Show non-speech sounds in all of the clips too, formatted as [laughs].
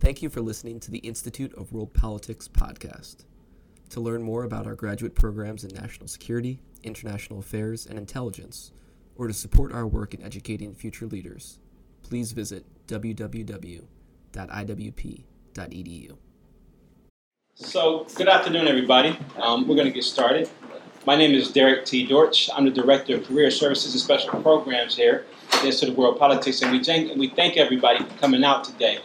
Thank you for listening to the Institute of World Politics podcast. To learn more about our graduate programs in national security, international affairs, and intelligence, or to support our work in educating future leaders, please visit www.iwp.edu. So, good afternoon, everybody. Um, we're going to get started. My name is Derek T. Dortch. I'm the Director of Career Services and Special Programs here at the Institute of World Politics, and we thank, we thank everybody for coming out today.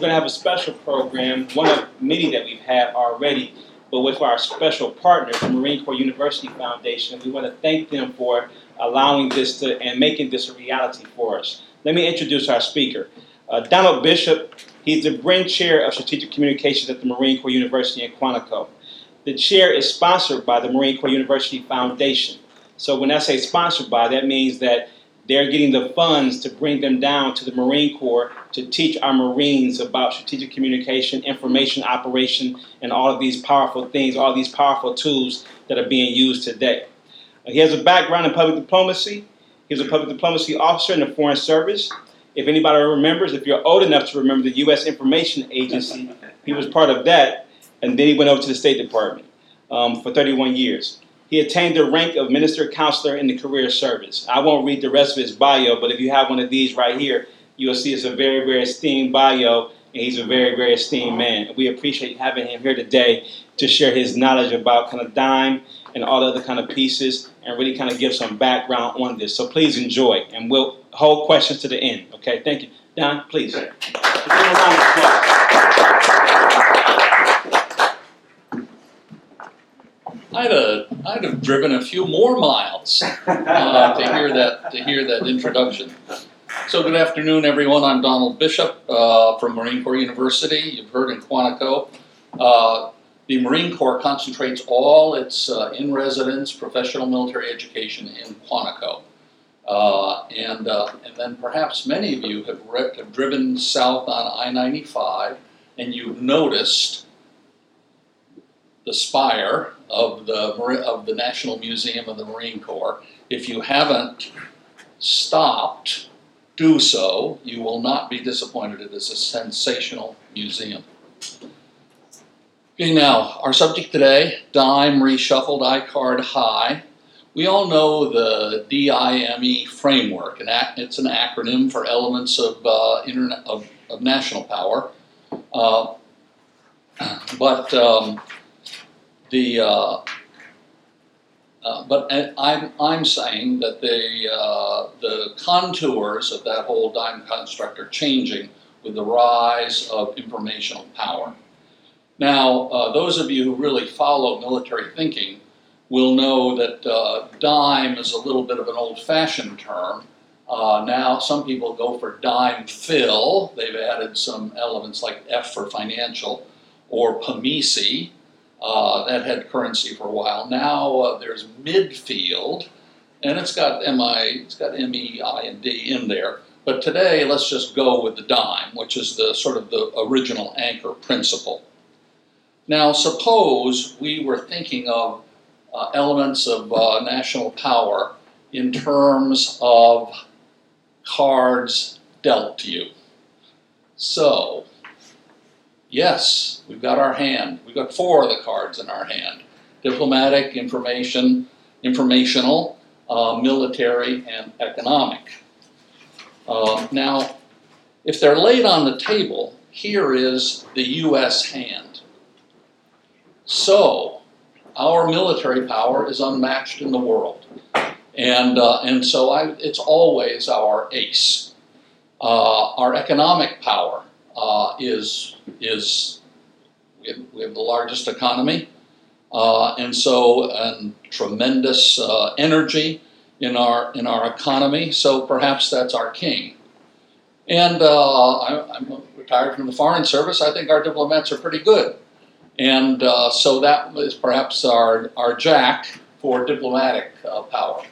We're going to have a special program, one of many that we've had already, but with our special partner, the Marine Corps University Foundation. We want to thank them for allowing this to and making this a reality for us. Let me introduce our speaker. Uh, Donald Bishop, he's the Bren Chair of Strategic Communications at the Marine Corps University in Quantico. The chair is sponsored by the Marine Corps University Foundation. So when I say sponsored by, that means that they're getting the funds to bring them down to the Marine Corps to teach our Marines about strategic communication, information operation, and all of these powerful things, all these powerful tools that are being used today. He has a background in public diplomacy. He was a public diplomacy officer in the Foreign Service. If anybody remembers, if you're old enough to remember the U.S. Information Agency, he was part of that, and then he went over to the State Department um, for 31 years. He attained the rank of minister counselor in the career service. I won't read the rest of his bio, but if you have one of these right here, you'll see it's a very, very esteemed bio, and he's a very, very esteemed man. We appreciate having him here today to share his knowledge about kind of dime and all the other kind of pieces and really kind of give some background on this. So please enjoy, and we'll hold questions to the end. Okay, thank you. Don, please. I'd have, I'd have driven a few more miles uh, to hear [laughs] that to hear that introduction. So good afternoon, everyone. I'm Donald Bishop uh, from Marine Corps University. You've heard in Quantico. Uh, the Marine Corps concentrates all its uh, in-residence professional military education in Quantico. Uh, and, uh, and then perhaps many of you have, re- have driven south on I-95 and you've noticed the spire of the, of the National Museum of the Marine Corps. If you haven't stopped, do so. You will not be disappointed. It is a sensational museum. Okay, now, our subject today, DIME reshuffled I card high. We all know the DIME framework, and it's an acronym for elements of, uh, internet, of, of national power. Uh, [clears throat] but um, the uh, uh, but I'm, I'm saying that the, uh, the contours of that whole DIME construct are changing with the rise of informational power. Now, uh, those of you who really follow military thinking will know that uh, dime is a little bit of an old fashioned term. Uh, now, some people go for DIMEFIL. They've added some elements like F for financial or PMICI. Uh, that had currency for a while. Now uh, there's MIDFIELD, and it's got MI, it's got M E I and D in there. But today, let's just go with the dime, which is the sort of the original anchor principle. Now, suppose we were thinking of uh, elements of uh, national power in terms of cards dealt to you. So, yes, we've got our hand. We've got four of the cards in our hand diplomatic, information, informational, uh, military, and economic. Uh, now, if they're laid on the table, here is the U.S. hand. So, our military power is unmatched in the world. And, uh, and so I, it's always our ace. Uh, our economic power uh, is, is we have, we have, the largest economy, uh, and so and tremendous uh, energy in our, in our economy, so perhaps that's our king. And uh, I, I'm retired from the Foreign Service. I think our diplomats are pretty good. And uh, so that is perhaps our, our jack for diplomatic uh, power.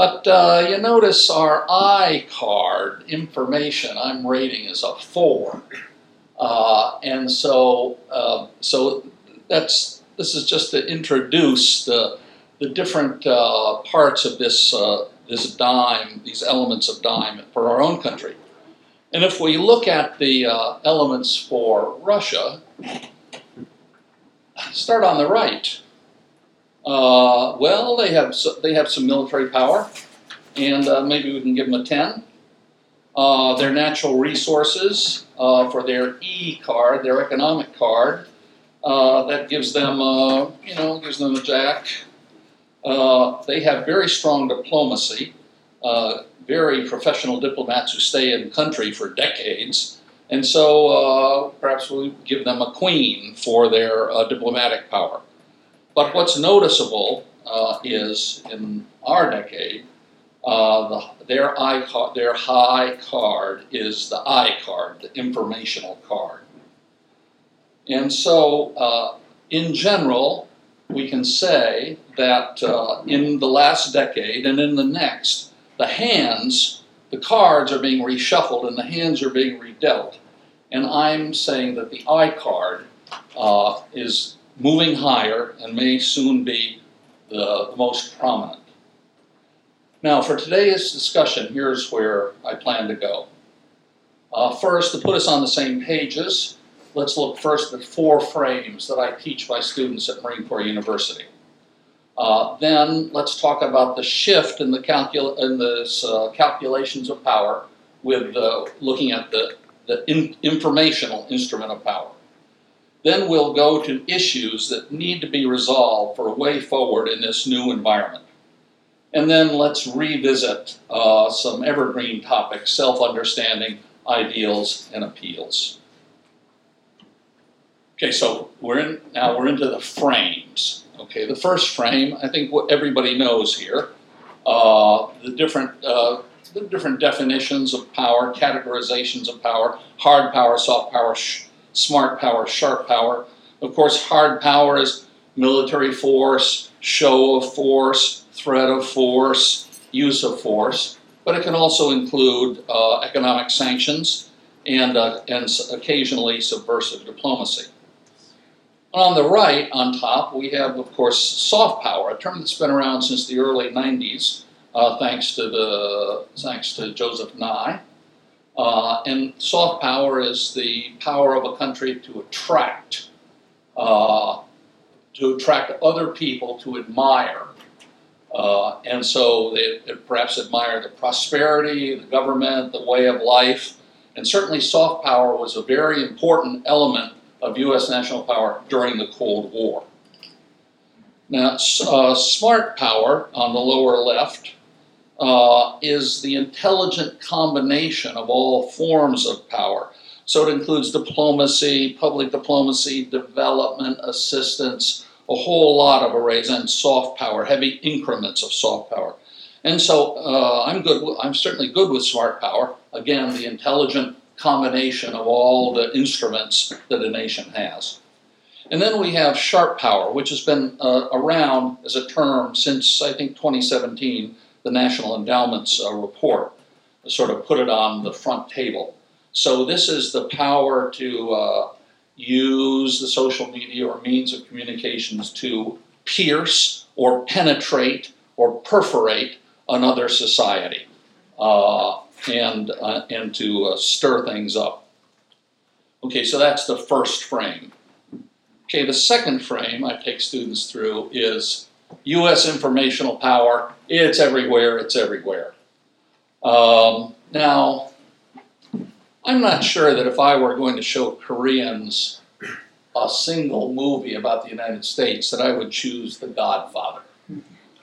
But uh, you notice our I card information I'm rating is a four. Uh, and so, uh, so that's, this is just to introduce the, the different uh, parts of this, this dime, these elements of dime for our own country. And if we look at the uh, elements for Russia, start on the right. Uh, well, they have they have some military power, and uh, maybe we can give them a ten. Uh, their natural resources uh, for their E card, their economic card, uh, that gives them uh, you know gives them a jack. they have very strong diplomacy, very professional diplomats who stay in country for decades. And so perhaps we'll give them a queen for their diplomatic power. But what's noticeable uh, is in our decade, uh, the, their, their high card is the I card, the informational card. And so, uh, in general, we can say that uh, in the last decade and in the next, the hands, the cards are being reshuffled and the hands are being redealt. And I'm saying that the I card uh, is moving higher and may soon be the most prominent. Now, for today's discussion, here's where I plan to go. Uh, first, to put us on the same pages, let's look first at four frames that I teach my students at Marine Corps University. Uh, then let's talk about the shift in the calcul- in uh, calculations of power with uh, looking at the the in informational instrument of power. Then we'll go to issues that need to be resolved for a way forward in this new environment. And then let's revisit uh, some evergreen topics self understanding, ideals, and appeals. Okay, so we're in, now we're into the frames. Okay, the first frame, I think what everybody knows here, uh, the different uh, the different definitions of power, categorizations of power, hard power, soft power, sh- smart power, sharp power. Of course, hard power is military force, show of force, threat of force, use of force, but it can also include uh, economic sanctions and, uh, and occasionally subversive diplomacy. On the right, on top, we have, of course, soft power, a term that's been around since the early 90s uh, thanks to the thanks to Joseph Nye. Uh, and soft power is the power of a country to attract, uh, to attract other people to admire. Uh, and so they, they perhaps admire the prosperity, the government, the way of life. And certainly soft power was a very important element of U.S. national power during the Cold War. Now, uh, smart power on the lower left uh, is the intelligent combination of all forms of power. So it includes diplomacy, public diplomacy, development, assistance, a whole lot of arrays, and soft power, heavy increments of soft power. And so uh, I'm good. I'm certainly good with smart power. Again, the intelligent combination of all the instruments that a nation has. And then we have sharp power, which has been uh, around as a term since I think 2017 the National Endowment's uh, report, sort of put it on the front table. So this is the power to uh, use the social media or means of communications to pierce or penetrate or perforate another society uh, and, uh, and to uh, stir things up. Okay, so that's the first frame. Okay, the second frame I take students through is U.S. informational power it's everywhere, it's everywhere. Um, now, I'm not sure that if I were going to show Koreans a single movie about the United States, that I would choose The Godfather.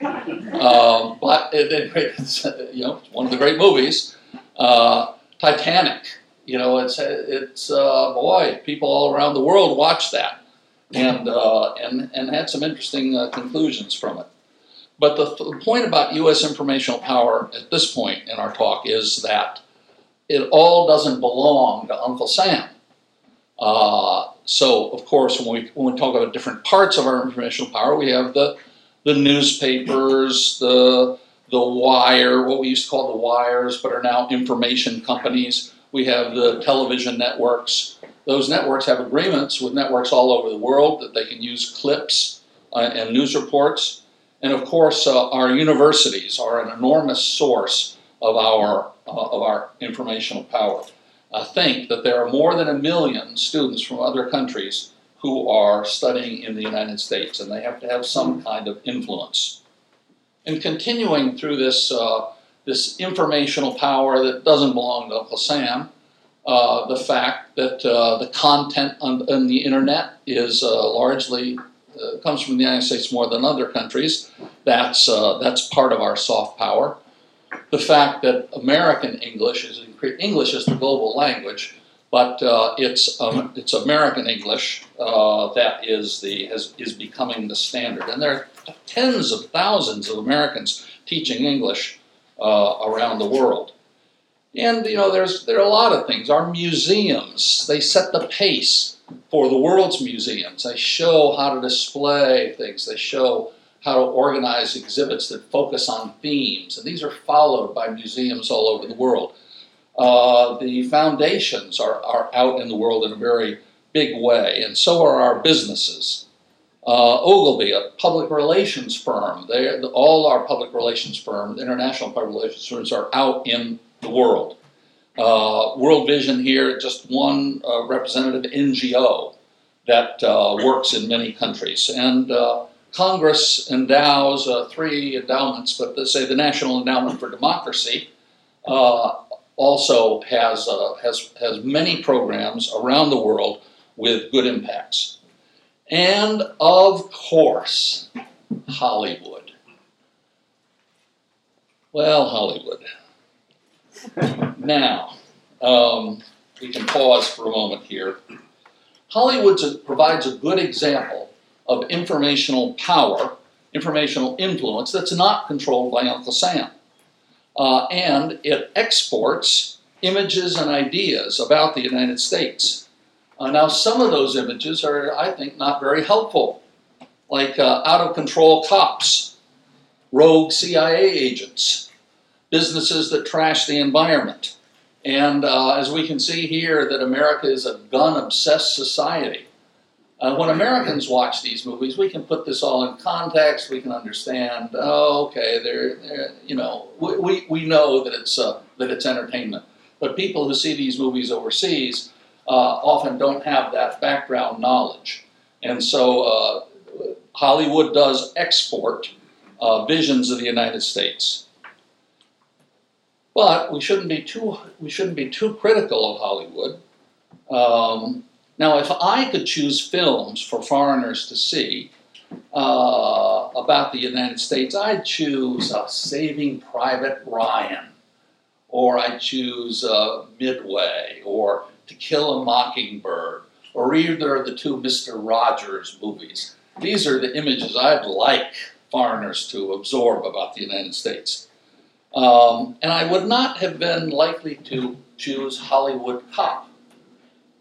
um, but [laughs] it, it, it's you know one of the great movies. Uh, Titanic, you know, it's it's uh, boy, people all around the world watched that, and uh, and and had some interesting uh, conclusions from it. But the, the point about U.S. informational power at this point in our talk is that it all doesn't belong to Uncle Sam. Uh, so, of course, when we, when we talk about different parts of our informational power, we have the, the newspapers, the, the wire, what we used to call the wires, but are now information companies. We have the television networks. Those networks have agreements with networks all over the world that they can use clips uh, and news reports. And of course, uh, our universities are an enormous source of our, uh, of our informational power. I think that there are more than a million students from other countries who are studying in the United States, and they have to have some kind of influence. And continuing through this, uh, this informational power that doesn't belong to Uncle Sam, uh, the fact that uh, the content on, on, the internet is uh, largely uh, comes from the United States more than other countries. That's uh, that's part of our soft power. The fact that American English is English is the global language, but uh, it's um, it's American English that is the has, is becoming the standard, and there are tens of thousands of Americans teaching English around the world. And you know, there's there are a lot of things. Our museums they set the pace for the world's museums. They show how to display things. They show how to organize exhibits that focus on themes, and these are followed by museums all over the world. Uh, the foundations are, are out in the world in a very big way, and so are our businesses. Uh, Ogilvy, a public relations firm, they, all our public relations firms, international public relations firms, are out in the world. Uh, World Vision here, just one uh, representative NGO that uh, works in many countries. And uh, Congress endows uh, three endowments, but let's say the National Endowment for Democracy also has, has, has many programs around the world with good impacts. And of course, Hollywood. Well, Hollywood. Now, um, we can pause for a moment here. Hollywood provides a good example of informational power, informational influence that's not controlled by Uncle Sam. Uh, and it exports images and ideas about the United States. Uh, now, some of those images are, I think, not very helpful, like uh, out of control cops, rogue CIA agents, businesses that trash the environment. And uh, as we can see here, that America is a gun obsessed society. Uh, when Americans watch these movies, we can put this all in context. We can understand. Oh, okay, they're, they're you know, we, we, know that it's uh, that it's entertainment. But people who see these movies overseas uh, often don't have that background knowledge, and so uh, Hollywood does export uh, visions of the United States. But we shouldn't be too we shouldn't be too critical of Hollywood. Um, now, if I could choose films for foreigners to see uh, about the United States, I'd choose uh, Saving Private Ryan, or I'd choose uh, Midway, or To Kill a Mockingbird, or either of the two Mr. Rogers movies. These are the images I'd like foreigners to absorb about the United States. Um, and I would not have been likely to choose Hollywood Cop.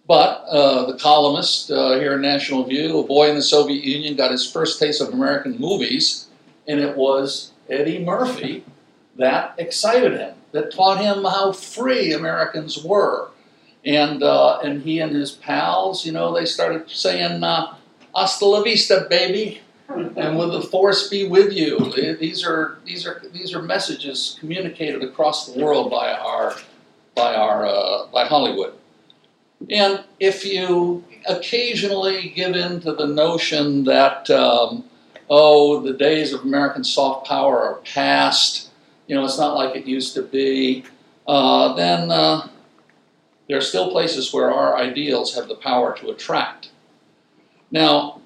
But uh, the columnist uh, here in National Review, a boy in the Soviet Union, got his first taste of American movies, and it was Eddie Murphy that excited him, that taught him how free Americans were. And, uh, and he and his pals, you know, they started saying, uh, hasta la vista, baby and will the force be with you? These are these are these are messages communicated across the world by our by our uh, by Hollywood. And if you occasionally give in to the notion that um, oh the days of American soft power are past, you know it's not like it used to be, uh, then uh, there are still places where our ideals have the power to attract. Now,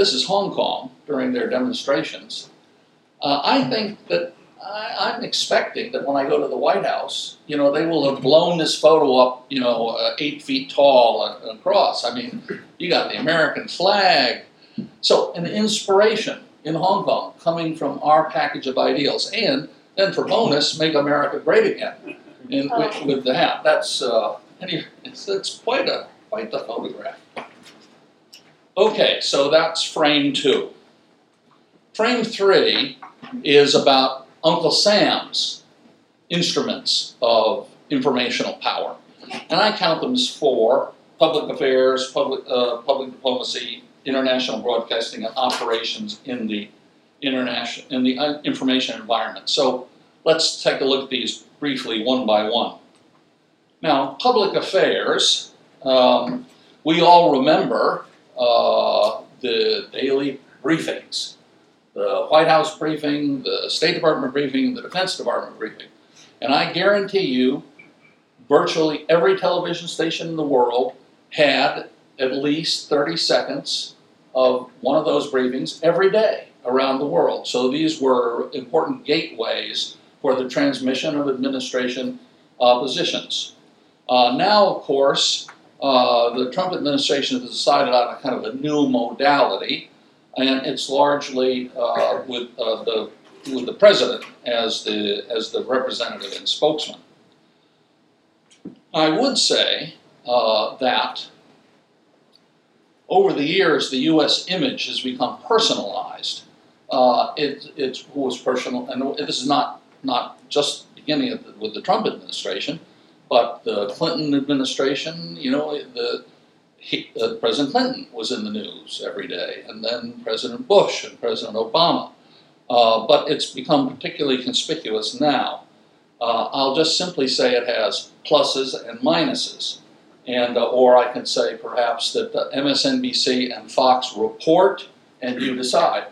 this is Hong Kong during their demonstrations. Uh, I think that I, am expecting that when I go to the White House, you know, they will have blown this photo up, you know, uh, eight feet tall across. I mean, you got the American flag. So, an inspiration in Hong Kong coming from our package of ideals. And then for bonus, make America great again in, with, with the hat. That's, uh, [laughs] it's, it's quite, a, quite the photograph. Okay, so that's frame two. Frame three is about Uncle Sam's instruments of informational power. And I count them as four public affairs, public, uh, public diplomacy, international broadcasting, and operations in the international in the uh, information environment. So let's take a look at these briefly one by one. Now, public affairs, um, we all remember uh, the daily briefings the White House briefing, the State Department briefing, the Defense Department briefing. And I guarantee you, virtually every television station in the world had at least 30 seconds of one of those briefings every day around the world. So these were important gateways for the transmission of administration uh, positions. Uh, now, of course, uh, the Trump administration has decided on a kind of a new modality, and it's largely uh, with uh, the with the president as the as the representative and spokesman. I would say uh, that over the years, the U.S. image has become personalized. Uh, it, it was personal, and this is not not just beginning the, with the Trump administration, but the Clinton administration. You know, the he, uh, President Clinton was in the news every day, and then President Bush and President Obama. Uh, but it's become particularly conspicuous now. Uh, I'll just simply say it has pluses and minuses. And, uh, or I can say perhaps that MSNBC and Fox report and you decide.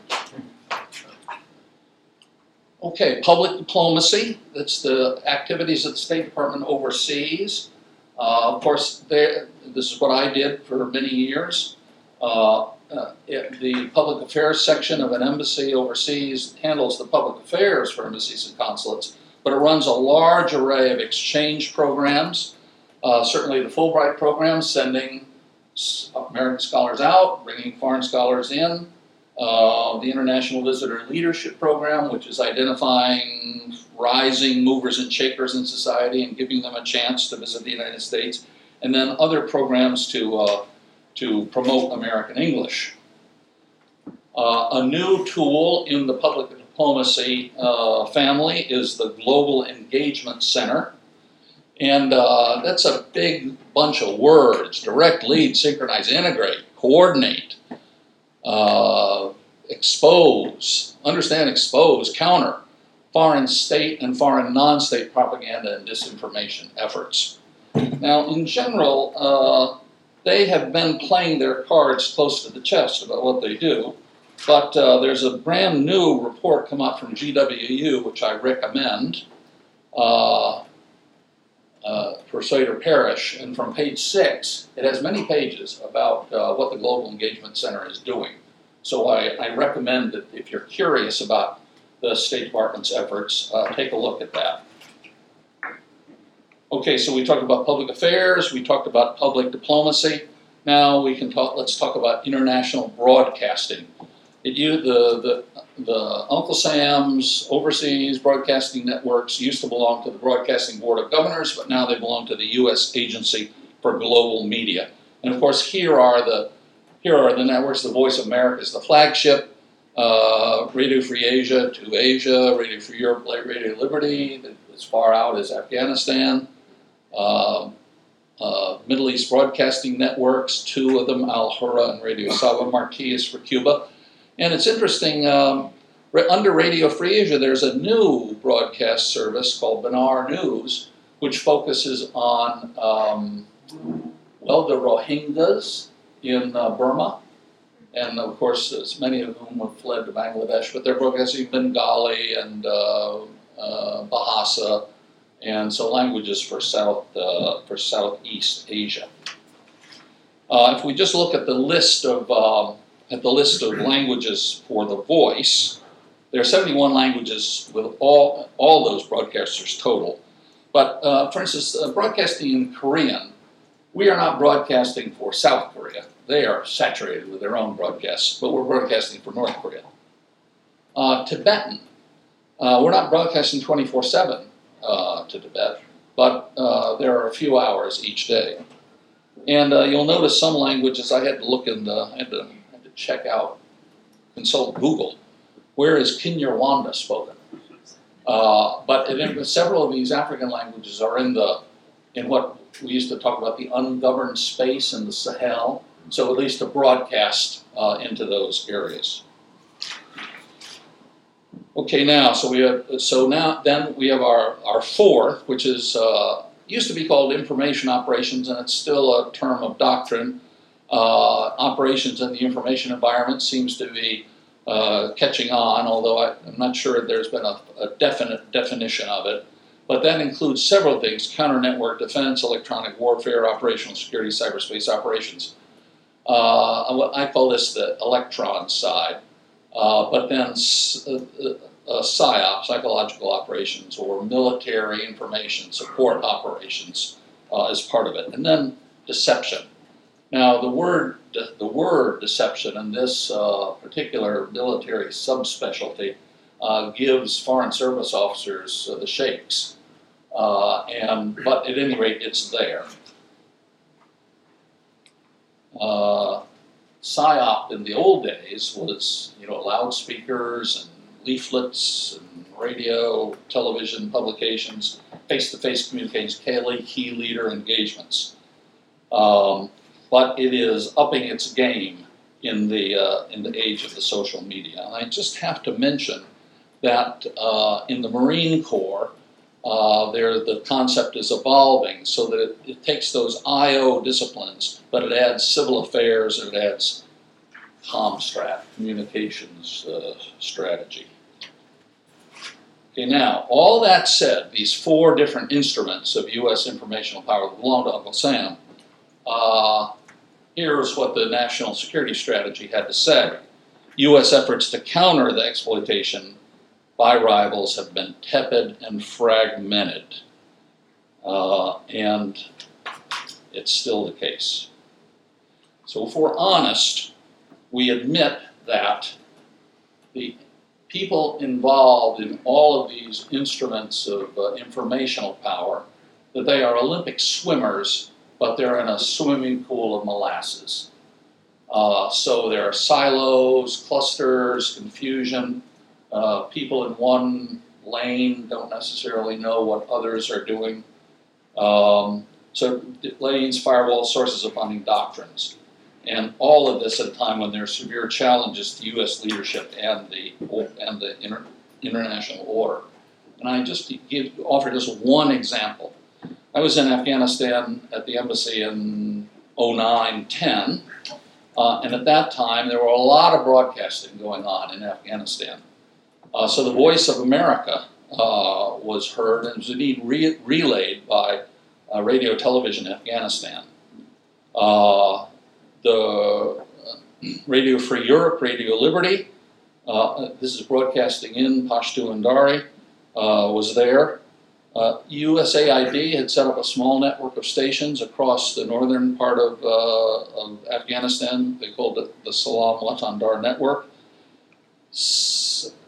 Okay, public diplomacy, that's the activities that the State Department oversees. Uh, of course, this is what I did for many years. Uh, uh, the public affairs section of an embassy overseas handles the public affairs for embassies and consulates, but it runs a large array of exchange programs. Uh, certainly, the Fulbright program, sending American scholars out, bringing foreign scholars in. Uh, the International Visitor Leadership Program, which is identifying rising movers and shakers in society and giving them a chance to visit the United States, and then other programs to, uh, to promote American English. Uh, a new tool in the public diplomacy uh, family is the Global Engagement Center. And uh, that's a big bunch of words direct, lead, synchronize, integrate, coordinate uh, expose, understand, expose, counter foreign state and foreign non state propaganda and disinformation efforts. Now, in general, uh, they have been playing their cards close to the chest about what they do, but uh, there's a brand new report come out from GWU, which I recommend. Uh, uh, Parish, and from page six, it has many pages about uh, what the Global Engagement Center is doing. So I, I, recommend that if you're curious about the State Department's efforts, uh, take a look at that. Okay, so we talked about public affairs, we talked about public diplomacy. Now we can talk. Let's talk about international broadcasting. It, the, the the Uncle Sam's overseas broadcasting networks used to belong to the Broadcasting Board of Governors, but now they belong to the U.S. Agency for Global Media. And of course, here are the here are the networks. The Voice of America is the flagship. Uh, Radio Free Asia to Asia, Radio Free Europe, Radio Liberty, as far out as Afghanistan. Uh, uh, Middle East Broadcasting Networks, two of them, Al Hurra and Radio Salva Marti for Cuba. And it's interesting, um, under Radio Free Asia, there's a new broadcast service called BenarNews, which focuses on, um, well, the Rohingyas in uh, Burma. And of course, many of whom have fled to Bangladesh, but they're broadcasting Bengali and uh, uh, Bahasa, and so languages for South uh, for Southeast Asia. Uh, if we just look at the list of um, at the list of languages for the voice, there are 71 languages with all, all those broadcasters total. But uh, for instance, uh, broadcasting in Korean, we are not broadcasting for South Korea. They are saturated with their own broadcasts, but we're broadcasting for North Korea. Uh, Tibetan, uh, we're not broadcasting 24 7 uh, to Tibet, but uh, there are a few hours each day. And you'll notice some languages I had to look in the, I had to check out, consult Google, where is Kinyarwanda spoken? Uh, but in, several of these African languages are in the in what we used to talk about the ungoverned space in the Sahel. So at least to broadcast uh, into those areas. Okay, now so we have so now then we have our our fourth, which is uh, used to be called information operations, and it's still a term of doctrine. Uh, operations in the information environment seems to be uh, catching on, although I, am not sure there's been a, a, definite definition of it. But that includes several things counter network defense, electronic warfare, operational security, cyberspace operations. Uh, I call this the electron side. Uh, but then uh, uh, PSYOP, psychological operations, or military information support operations is part of it. And then deception. Now, the word, the word deception in this uh, particular military subspecialty uh, gives foreign service officers uh, the shakes. Uh, and, but at any rate, it's there. Uh, PSYOP in the old days was, you know, loudspeakers and leaflets and radio, television, publications, face-to-face communications, daily key leader engagements. Um, but it is upping its game in the uh, in the age of the social media. And I just have to mention that uh, in the Marine Corps, uh, there the concept is evolving so that it, it, takes those I/O disciplines, but it adds civil affairs, and it adds comstrat, communications uh, strategy. Okay, now all that said, these four different instruments of U.S. informational power belong to Uncle Sam. Uh, here's what the national security strategy had to say. U.S. efforts to counter the exploitation by rivals have been tepid and fragmented. Uh, and it's still the case. So, if we're honest, we admit that the people involved in all of these instruments of uh, informational power that they are Olympic swimmers, but they're in a swimming pool of molasses. Uh, so there are silos, clusters, confusion, uh, people in one lane don't necessarily know what others are doing. Um, so lanes, firewalls, sources of funding, doctrines. And all of this at a time when there are severe challenges to U.S. leadership and the, and the inter, international order. And I just give, offer just one example. I was in Afghanistan at the embassy in 09 10, uh, and at that time there were a lot of broadcasting going on in Afghanistan. Uh, so the voice of America uh, was heard and was indeed re- relayed by uh, radio television in Afghanistan. Uh, the uh, Radio Free Europe, Radio Liberty, this is broadcasting in Pashto and Dari, was there. USAID had set up a small network of stations across the northern part of, of Afghanistan. They called it the Salam Watandar Network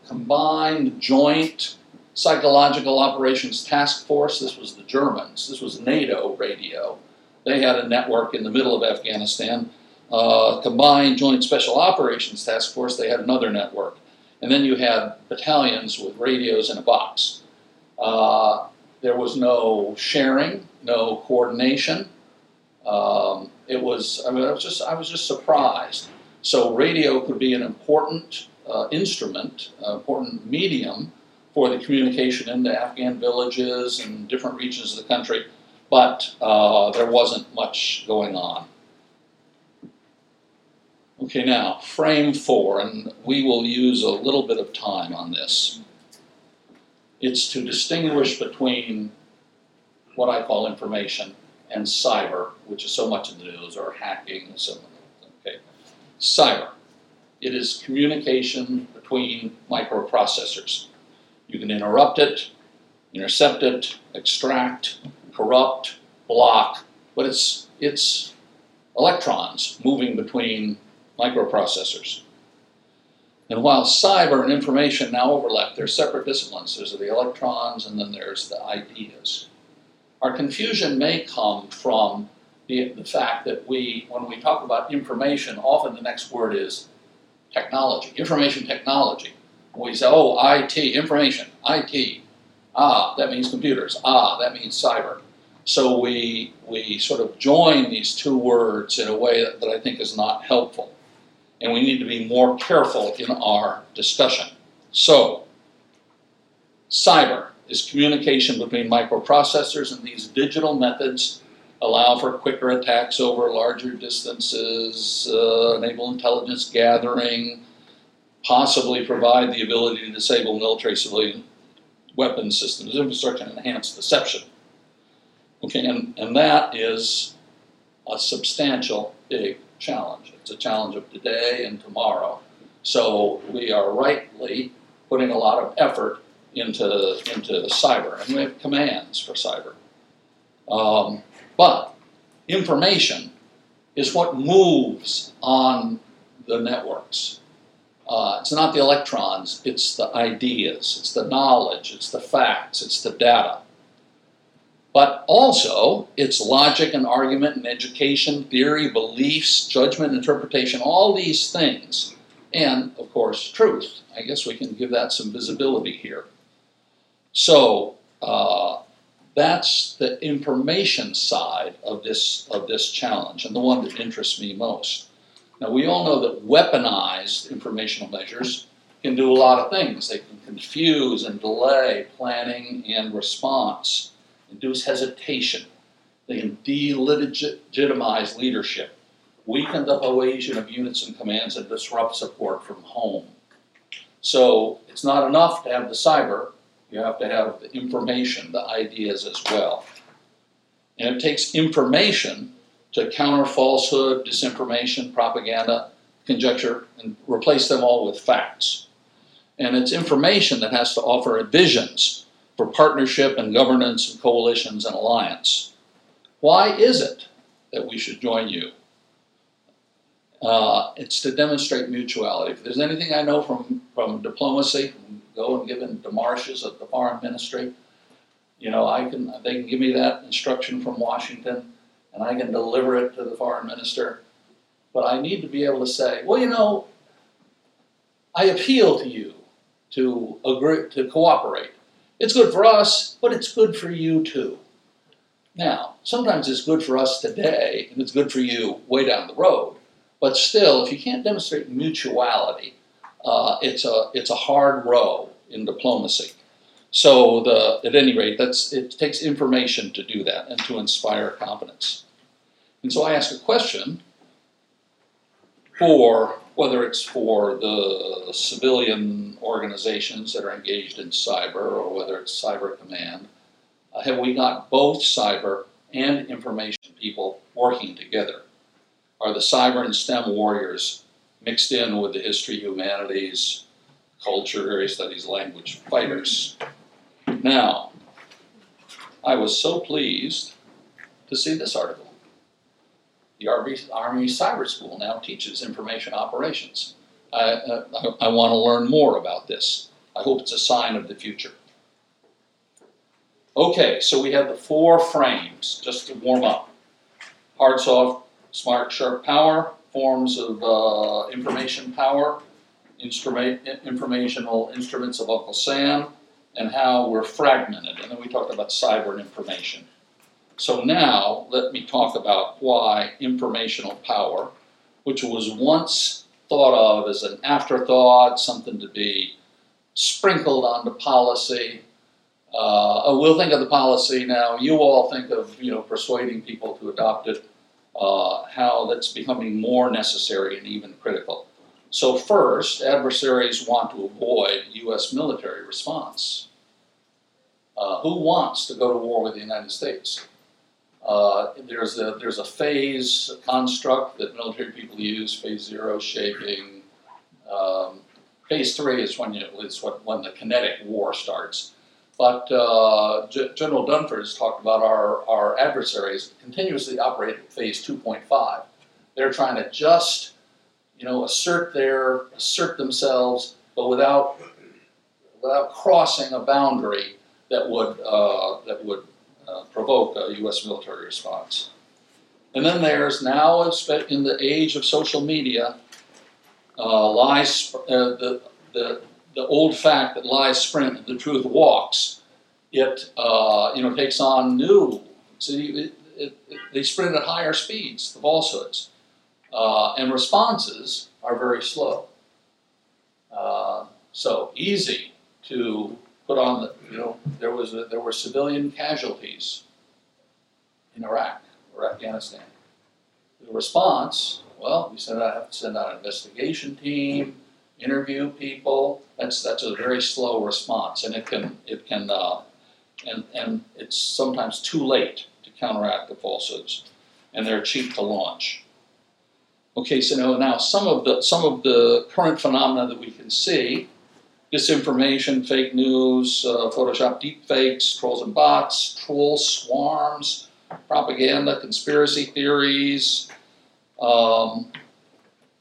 combined joint psychological operations task force. This was the Germans. This was NATO radio. They had a network in the middle of Afghanistan. Uh, combined joint special operations task force. They had another network, and then you had battalions with radios in a box. Uh, there was no sharing, no coordination. Um, it was. I mean, I was just. I was just surprised. So radio could be an important uh, instrument, uh, important medium for the communication into Afghan villages and different regions of the country, but uh, there wasn't much going on. Okay, now, frame four, and we will use a little bit of time on this. It's to distinguish between what I call information and cyber, which is so much in the news, or hacking. And so, okay, cyber. It is communication between microprocessors. You can interrupt it, intercept it, extract, corrupt, block, but it's, it's electrons moving between microprocessors. And while cyber and information now overlap, they're separate disciplines. There's the electrons and then there's the ideas. Our confusion may come from the, the fact that we, when we talk about information, often the next word is technology, information technology. We say, oh, IT, information, IT. Ah, that means computers. Ah, that means cyber. So we, we sort of join these two words in a way that, that I think is not helpful. And we need to be more careful in our discussion. So, cyber is communication between microprocessors, and these digital methods allow for quicker attacks over larger distances, uh, enable intelligence gathering, possibly provide the ability to disable military civilian weapons systems, infrastructure, and enhance deception. Okay, and, and that is a substantial, big challenge. It's a challenge of today and tomorrow. So we are rightly putting a lot of effort into, into cyber, and we have commands for cyber. Um, but information is what moves on the networks. Uh, it's not the electrons, it's the ideas, it's the knowledge, it's the facts, it's the data. But also, it's logic and argument and education, theory, beliefs, judgment, interpretation, all these things. And, of course, truth. I guess we can give that some visibility here. So, uh, that's the information side of this, of this challenge, and the one that interests me most. Now, we all know that weaponized informational measures can do a lot of things. They can confuse and delay planning and response induce hesitation. They can delegitimize leadership, weaken the cohesion of units and commands, and disrupt support from home. So it's not enough to have the cyber, you have to have the information, the ideas as well. And it takes information to counter falsehood, disinformation, propaganda, conjecture, and replace them all with facts. And it's information that has to offer visions for partnership and governance and coalitions and alliance. Why is it that we should join you? Uh, it's to demonstrate mutuality. If there's anything I know from, from diplomacy, go and give in demarches at the foreign ministry, you know, I can they can give me that instruction from Washington and I can deliver it to the foreign minister. But I need to be able to say, well, you know, I appeal to you to agree to cooperate. It's good for us, but it's good for you too. Now, sometimes it's good for us today, and it's good for you way down the road. But still, if you can't demonstrate mutuality, uh, it's a it's a hard row in diplomacy. So the at any rate, that's it takes information to do that and to inspire confidence. And so I ask a question for whether it's for the civilian organizations that are engaged in cyber or whether it's cyber command, uh, have we got both cyber and information people working together? Are the cyber and STEM warriors mixed in with the history, humanities, culture, area studies, language fighters? Now, I was so pleased to see this article. The Army, Cyber School now teaches information operations. I, uh, I, I want to learn more about this. I hope it's a sign of the future. Okay, so we have the four frames just to warm up hard, soft, smart, sharp power, forms of uh, information power, instrument, informational instruments of Uncle Sam, and how we're fragmented. And then we talked about cyber and information. So now let me talk about why informational power, which was once thought of as an afterthought, something to be sprinkled onto policy. Uh, oh, we'll think of the policy now. You all think of you know persuading people to adopt it. Uh, how that's becoming more necessary and even critical. So first, adversaries want to avoid U.S. military response. Uh, who wants to go to war with the United States? Uh, there's a there's a phase construct that military people use. Phase zero shaping. Um, phase three is when you what when the kinetic war starts. But uh, G- General Dunford has talked about our our adversaries continuously operate at phase 2.5. They're trying to just you know assert their assert themselves, but without without crossing a boundary that would uh, that would uh, provoke a U.S. military response. And then there's now, in the age of social media, uh, lies, uh, the, the, the old fact that lies sprint and the truth walks. It uh, you know takes on new. See, it, it, it, they sprint at higher speeds. The falsehoods uh, and responses are very slow. So easy to put on the You know, there was a, there were civilian casualties in Iraq or Afghanistan. The response, well, we sent out, have to send out an investigation team, interview people. That's that's a very slow response, and it can it can uh, and and it's sometimes too late to counteract the falsehoods, and they're cheap to launch. Okay, so now, now some of the some of the current phenomena that we can see disinformation, fake news, uh, Photoshop deepfakes, trolls and bots, troll swarms, propaganda, conspiracy theories. Um,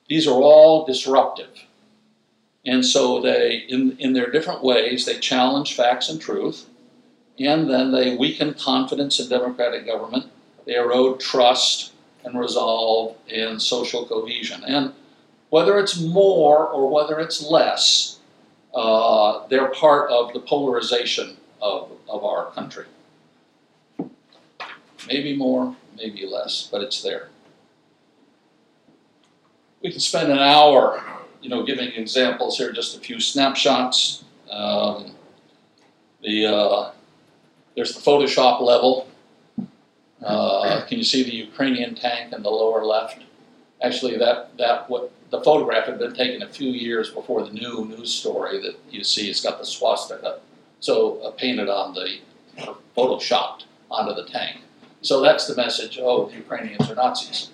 these are all disruptive. And so they, in, in their different ways, they challenge facts and truth, and then they weaken confidence in democratic government. They erode trust and resolve in social cohesion. And whether it's more or whether it's less, uh, they're part of the polarization of, of our country. Maybe more, maybe less, but it's there. We can spend an hour, you know, giving examples here, just a few snapshots. Um, the uh, there's the Photoshop level. Uh, can you see the Ukrainian tank in the lower left? Actually, that that what the photograph had been taken a few years before the new news story that you see. It's got the swastika, so uh, painted on the, or photoshopped onto the tank. So that's the message. Oh, the Ukrainians are Nazis.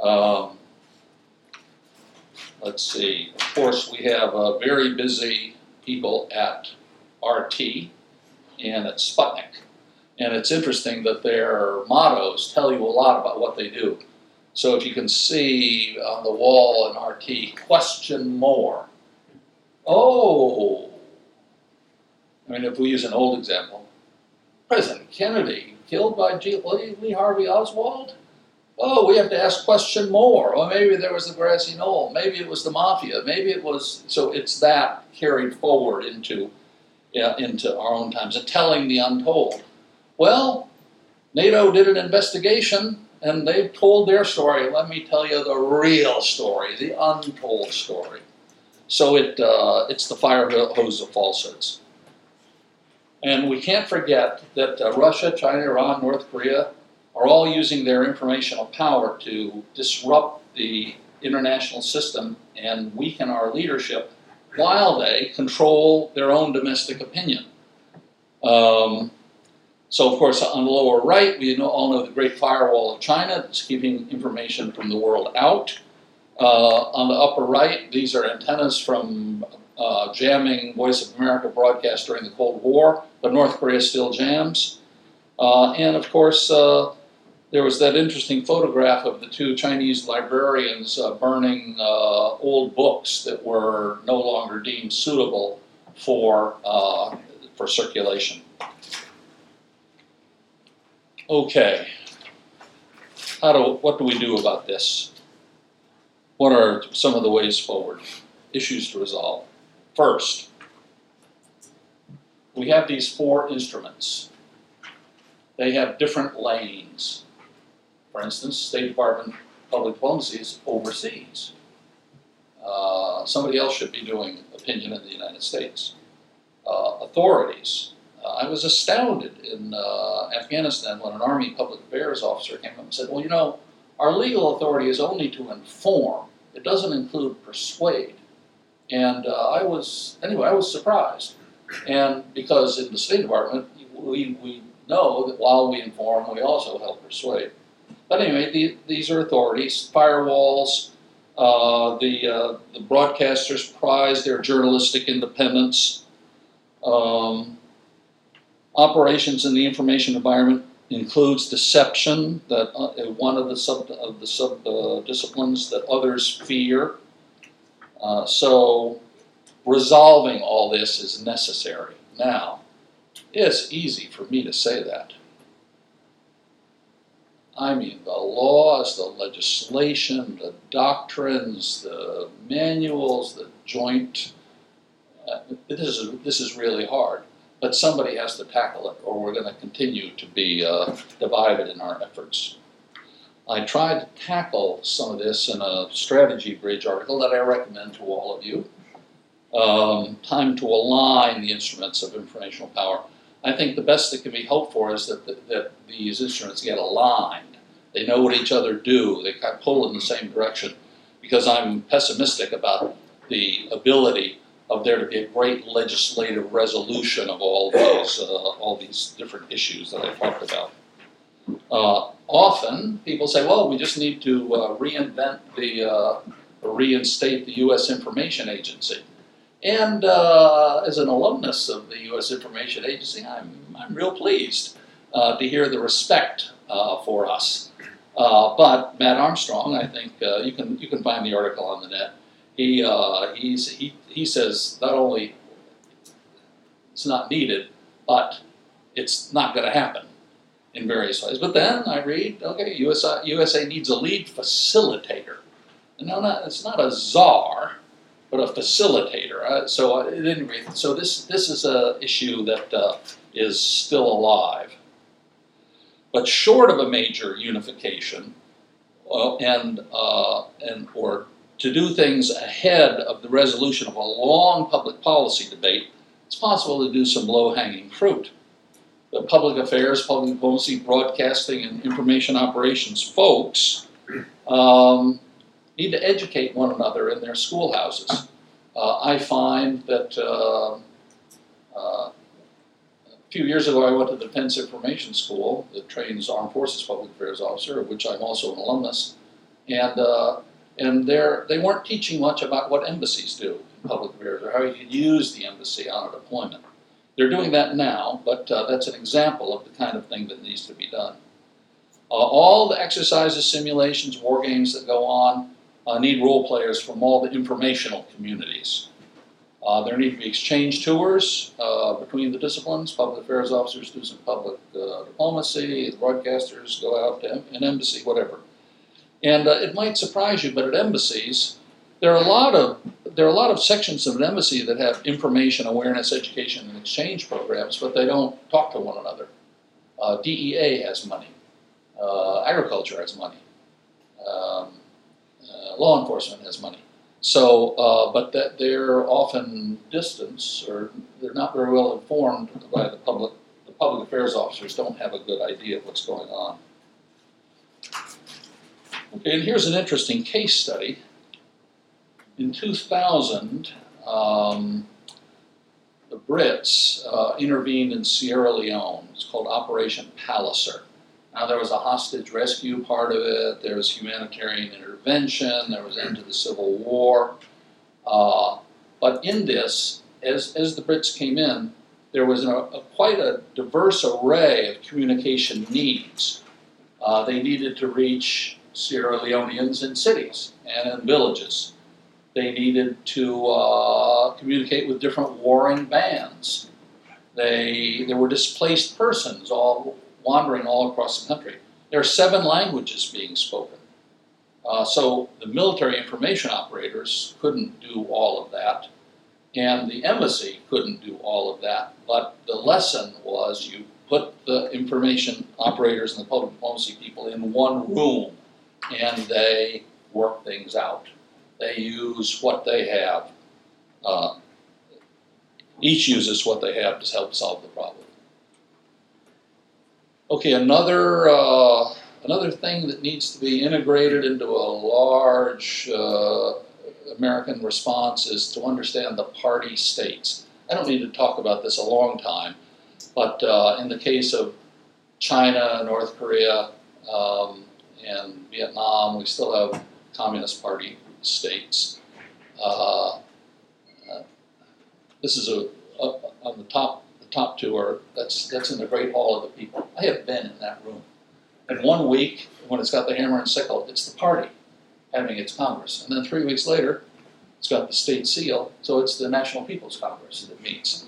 Um, let's see. Of course, we have uh, very busy people at RT and at Sputnik. And it's interesting that their mottos tell you a lot about what they do. So if you can see on the wall in RT, question more. Oh, I mean, if we use an old example, President Kennedy killed by G. Lee Harvey Oswald. Oh, we have to ask question more. Or maybe there was the grassy knoll. Maybe it was the mafia. Maybe it was. So it's that carried forward into, into our own times telling the untold. Well, NATO did an investigation and they've told their story. Let me tell you the real story, the untold story. So it, uh, it's the fire hose of falsehoods. And we can't forget that uh, Russia, China, Iran, North Korea are all using their informational power to disrupt the international system and weaken our leadership while they control their own domestic opinion. Um, so, of course, on the lower right, we all know the Great Firewall of China that's keeping information from the world out. Uh, on the upper right, these are antennas from uh, jamming Voice of America broadcast during the Cold War, but North Korea still jams. Uh, and of course, uh, there was that interesting photograph of the two Chinese librarians uh, burning uh, old books that were no longer deemed suitable for, for circulation. Okay. How do, what do we do about this? What are some of the ways forward? Issues to resolve. First, we have these four instruments. They have different lanes. For instance, State Department public diplomacy is overseas. Uh, somebody else should be doing opinion in the United States. Uh, authorities I was astounded in uh, Afghanistan when an Army public affairs officer came up and said, Well, you know, our legal authority is only to inform, it doesn't include persuade. And uh, I was, anyway, I was surprised. And because in the State Department, we, we know that while we inform, we also help persuade. But anyway, the, these are authorities, firewalls. Uh, the, uh, the broadcasters prize their journalistic independence. Um, Operations in the information environment includes deception, that uh, one of the sub of the sub uh, disciplines that others fear. Uh, so, resolving all this is necessary. Now, it's easy for me to say that. I mean, the laws, the legislation, the doctrines, the manuals, the joint. Uh, this is this is really hard. But somebody has to tackle it, or we're going to continue to be uh, divided in our efforts. I tried to tackle some of this in a strategy bridge article that I recommend to all of you. um, time to align the instruments of informational power. I think the best that can be hoped for is that, that, that these instruments get aligned. They know what each other do. They kind of pull in the same direction. Because I'm pessimistic about the ability of there to be a great legislative resolution of all these uh, all these different issues that I talked about. Uh, often people say, "Well, we just need to uh, reinvent the uh, reinstate the U.S. Information Agency." And uh, as an alumnus of the U.S. Information Agency, I'm I'm real pleased uh, to hear the respect for us. but Matt Armstrong, I think you can you can find the article on the net he uh, he's, he he says not only it's not needed, but it's not going to happen in various ways. But then I read, okay, USA, USA needs a lead facilitator. No, not, it's not a czar, but a facilitator. Uh, so uh, at any rate, so this this is an issue that uh, is still alive. But short of a major unification, uh, and uh, and or to do things ahead of the resolution of a long public policy debate, it's possible to do some low hanging fruit. The public affairs, public policy, broadcasting, and information operations folks um, need to educate one another in their schoolhouses. Uh, I find that uh, uh, a few years ago I went to the Defense Information School that trains Armed Forces Public Affairs Officer, of which I'm also an alumnus. And uh, and they're, they weren't teaching much about what embassies do in public affairs or how you can use the embassy on a deployment. They're doing that now, but uh, that's an example of the kind of thing that needs to be done. Uh, all the exercises, simulations, war games that go on uh, need role players from all the informational communities. Uh, there need to be exchange tours uh, between the disciplines. Public affairs officers do some public uh, diplomacy, broadcasters go out to an embassy, whatever. And uh, it might surprise you, but at embassies, there are a lot of there are a lot of sections of an embassy that have information, awareness, education, and exchange programs, but they don't talk to one another. Uh, DEA has money, uh, agriculture has money, um, uh, law enforcement has money. So, uh, but that they're often distant or they're not very well informed by the public. The public affairs officers don't have a good idea of what's going on. Okay, and here's an interesting case study. In 2000, um, the Brits uh, intervened in Sierra Leone. It's called Operation Palliser. Now, there was a hostage rescue part of it, there was humanitarian intervention, there was end to the Civil War. Uh, but in this, as, as the Brits came in, there was a, a, quite a diverse array of communication needs. Uh, they needed to reach Sierra Leoneans in cities and in villages. They needed to uh, communicate with different warring bands. They, there were displaced persons all wandering all across the country. There are seven languages being spoken. Uh, so the military information operators couldn't do all of that, and the embassy couldn't do all of that. But the lesson was you put the information operators and the public diplomacy people in one room and they work things out. They use what they have. Uh, each uses what they have to help solve the problem. Okay, another uh, another thing that needs to be integrated into a large uh, American response is to understand the party states. I don't need to talk about this a long time, but uh, in the case of China, North Korea, um, and Vietnam. We still have Communist Party states. Uh, uh, this is a, on the top. The top two are that's that's in the Great Hall of the People. I have been in that room. And one week, when it's got the hammer and sickle, it's the party having its Congress. And then three weeks later, it's got the state seal, so it's the National People's Congress that meets.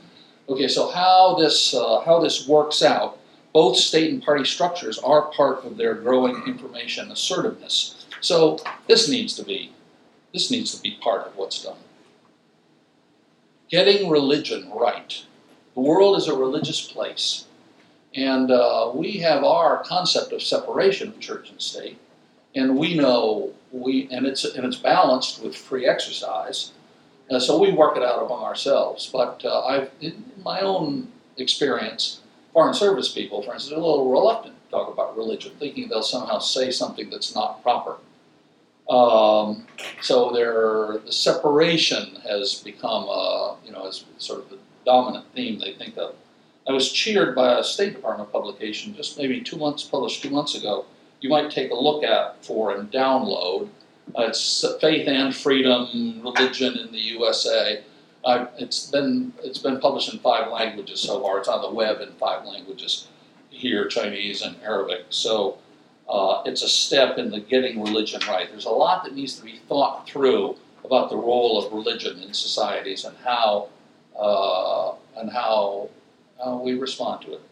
Okay, so how this uh, how this works out both state and party structures are part of their growing information assertiveness. So this needs to be this needs to be part of what's done. Getting religion right. The world is a religious place, and uh, we have our concept of separation of church and state, and we know we and it's and it's balanced with free exercise. Uh, so we work it out among ourselves. But uh, I've, in my own experience, foreign service people, for instance, are a little reluctant to talk about religion, thinking they'll somehow say something that's not proper. Um, so their the separation has become, you know, as sort of the dominant theme. They think that. I was cheered by a State Department publication just maybe two months, published two months ago. You might take a look at for and download. Uh, it's Faith and Freedom, Religion in the USA. Uh, it's been it's been published in five languages so far. It's on the web in five languages here, Chinese and Arabic. So uh, it's a step in the getting religion right. There's a lot that needs to be thought through about the role of religion in societies and how uh, and how we respond to it.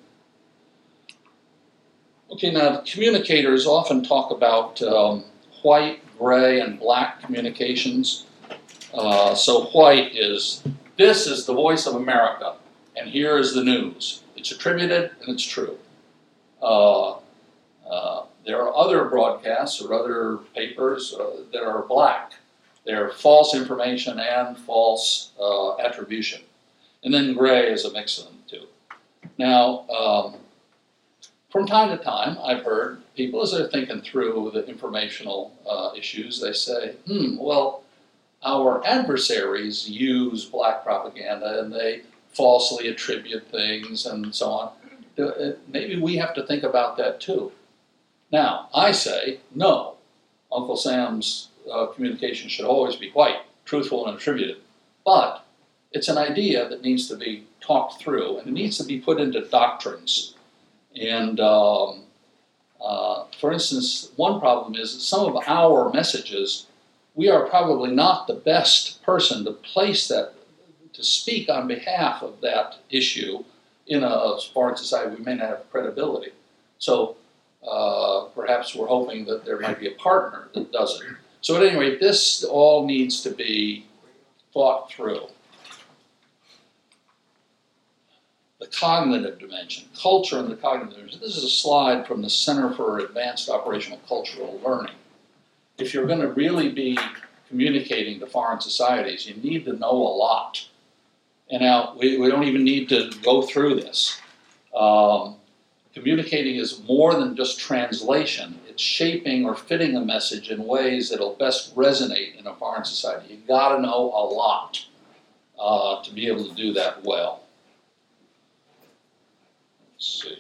Okay, now communicators often talk about um, white, gray, and black communications. Uh, so white is this is the voice of America, and here is the news. It's attributed and it's true. Uh, uh, there are other broadcasts or other papers uh, that are black. They're false information and false uh, attribution. And then gray is a mix of them too. Now, um, from time to time, I've heard people, as they're thinking through the informational issues, they say, hmm, well, our adversaries use black propaganda and they falsely attribute things and so on. Uh, maybe we have to think about that too. Now, I say, no, Uncle Sam's uh, communication should always be white, truthful, and attributed. But it's an idea that needs to be talked through and it needs to be put into doctrines. And um, uh, for instance, one problem is that some of our messages, we are probably not the best person to place that, to speak on behalf of that issue in a foreign society. We may not have credibility. So uh, perhaps we're hoping that there might be a partner that does it. So, at any rate, this all needs to be thought through. The cognitive dimension, culture and the cognitive dimension. This is a slide from the Center for Advanced Operational Cultural Learning. If you're going to really be communicating to foreign societies, you need to know a lot. And now, we, we don't even need to go through this. Um, Communicating is more than just translation. It's shaping or fitting a message in ways that'll best resonate in a foreign society. You've got to know a lot uh, to be able to do that well. Let's see.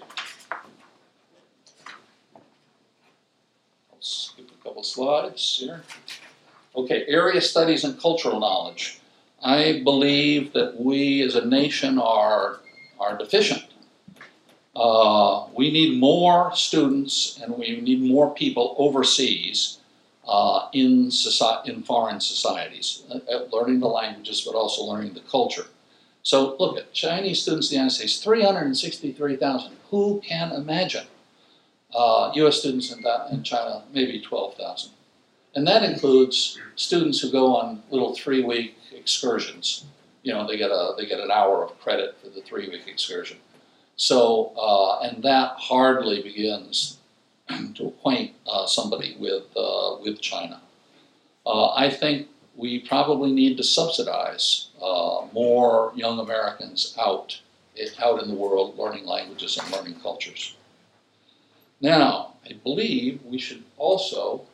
Let's skip a couple slides here. Okay, area studies and cultural knowledge. I believe that we as a nation are, are deficient uh, we need more students and we need more people overseas uh, in, society, in foreign societies, uh, learning the languages but also learning the culture. So look at Chinese students in the United States, 363,000. Who can imagine? US uh, students in, in China, maybe 12,000. And that includes students who go on little three-week excursions. You know, they get a they get an hour of credit for the three-week excursion. So, uh, and that hardly begins [clears throat] to acquaint uh, somebody with, uh, with China. Uh, I think we probably need to subsidize uh, more young Americans out, out in the world learning languages and learning cultures. Now, I believe we should also,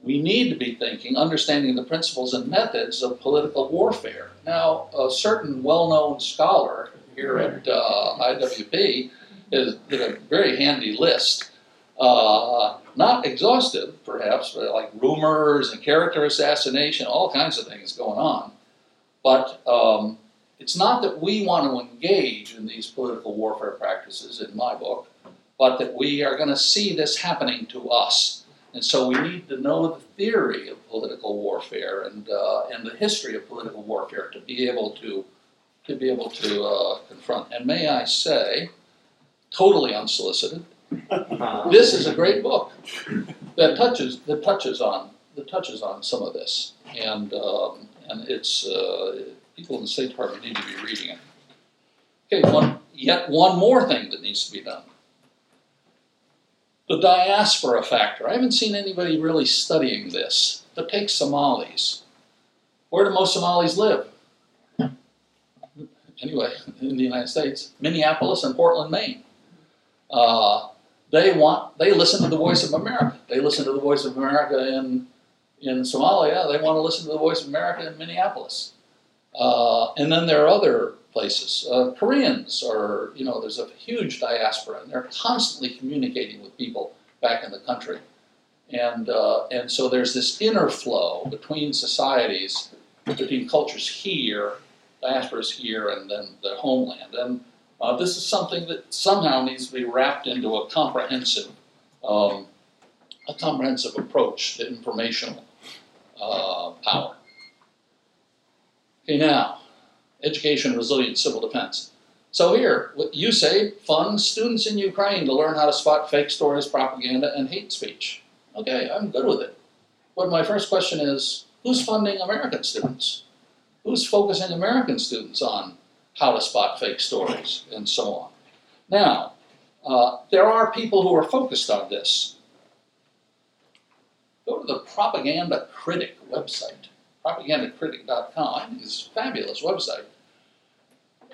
we need to be thinking, understanding the principles and methods of political warfare. Now, a certain well-known scholar here at uh, IWP did a very handy list. Uh, not exhaustive, perhaps, but like rumors and character assassination, all kinds of things going on. But um, it's not that we want to engage in these political warfare practices, in my book, but that we are going to see this happening to us. And so we need to know the theory of political warfare and, uh, and the history of political warfare to be able to to be able to uh, confront. And may I say, totally unsolicited, [laughs] this is a great book that touches that touches on that touches on some of this, and um, and it's uh, people in the State Department need to be reading it. Okay, one yet one more thing that needs to be done. The diaspora factor. I haven't seen anybody really studying this. But take Somalis Where do most Somalis live? Anyway, in the United States, Minneapolis and Portland, Maine. Uh, they want, they listen to the voice of America. They listen to the voice of America in, in Somalia. They want to listen to the voice of America in Minneapolis. Uh, and then there are other places. Uh, Koreans are, you know, there's a huge diaspora, and they're constantly communicating with people back in the country. And, uh, and so there's this inner flow between societies, between cultures here, diasporas here, and then the homeland. And uh, this is something that somehow needs to be wrapped into a comprehensive, um, a comprehensive approach to informational uh, power. Okay, now, education, resilience, civil defense. So here, you say funds students in Ukraine to learn how to spot fake stories, propaganda, and hate speech. Okay, I'm good with it. But my first question is, who's funding American students? Who's focusing American students on how to spot fake stories and so on? Now, uh, there are people who are focused on this. Go to the Propaganda Critic website, propagandacritic.com. I it's a fabulous website.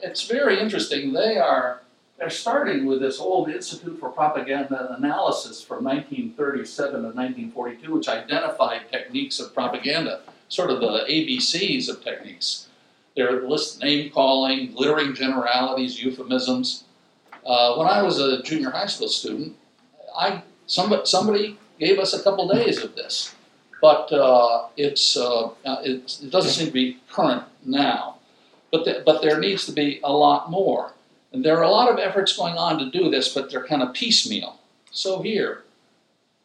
It's very interesting. They are they're starting with this old Institute for Propaganda Analysis from 1937 to 1942, which identified techniques of propaganda, sort of the ABCs of techniques. They're list name calling, glittering generalities, euphemisms. Uh, when I was a junior high school student, I somebody, somebody gave us a couple days of this, but uh, it's, uh, it's, it doesn't seem to be current now. But, the, but there needs to be a lot more. And there are a lot of efforts going on to do this, but they're kind of piecemeal. So here,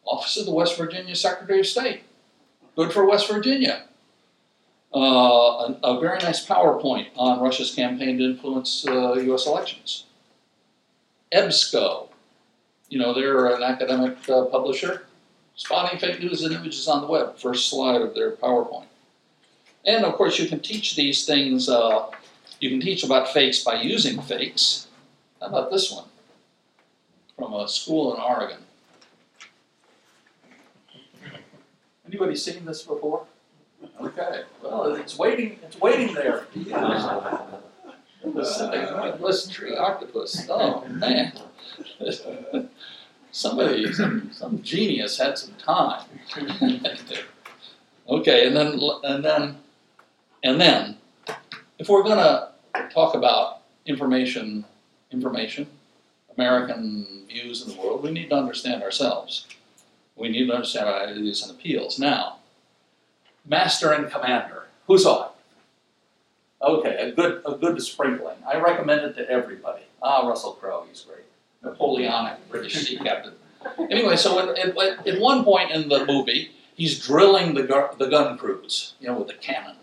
Office of the West Virginia Secretary of State. Good for West Virginia. Uh, a, a, very nice PowerPoint on Russia's campaign to influence uh, U.S. elections. EBSCO, you know, they're an academic uh, publisher. Spotting fake news and images on the web, first slide of their PowerPoint. And of course, you can teach these things uh, you can teach about fakes by using fakes. How about this one? From a school in Oregon. Anybody seen this before? Okay. Well, it's waiting. It's waiting there. Pacific tree octopus. Oh man. [laughs] Somebody, some, some genius had some time. [laughs] okay, and then and then and then if we're going to talk about information, information, American views in the world, we need to understand ourselves. We need to understand our ideas and appeals. Now, master and commander, who's on? Okay, a good, a good sprinkling. I recommend it to everybody. Ah, Russell Crowe, he's great. Napoleonic British sea captain. Anyway, so at, at, at, one point in the movie, he's drilling the, the gun crews, you know, with the cannon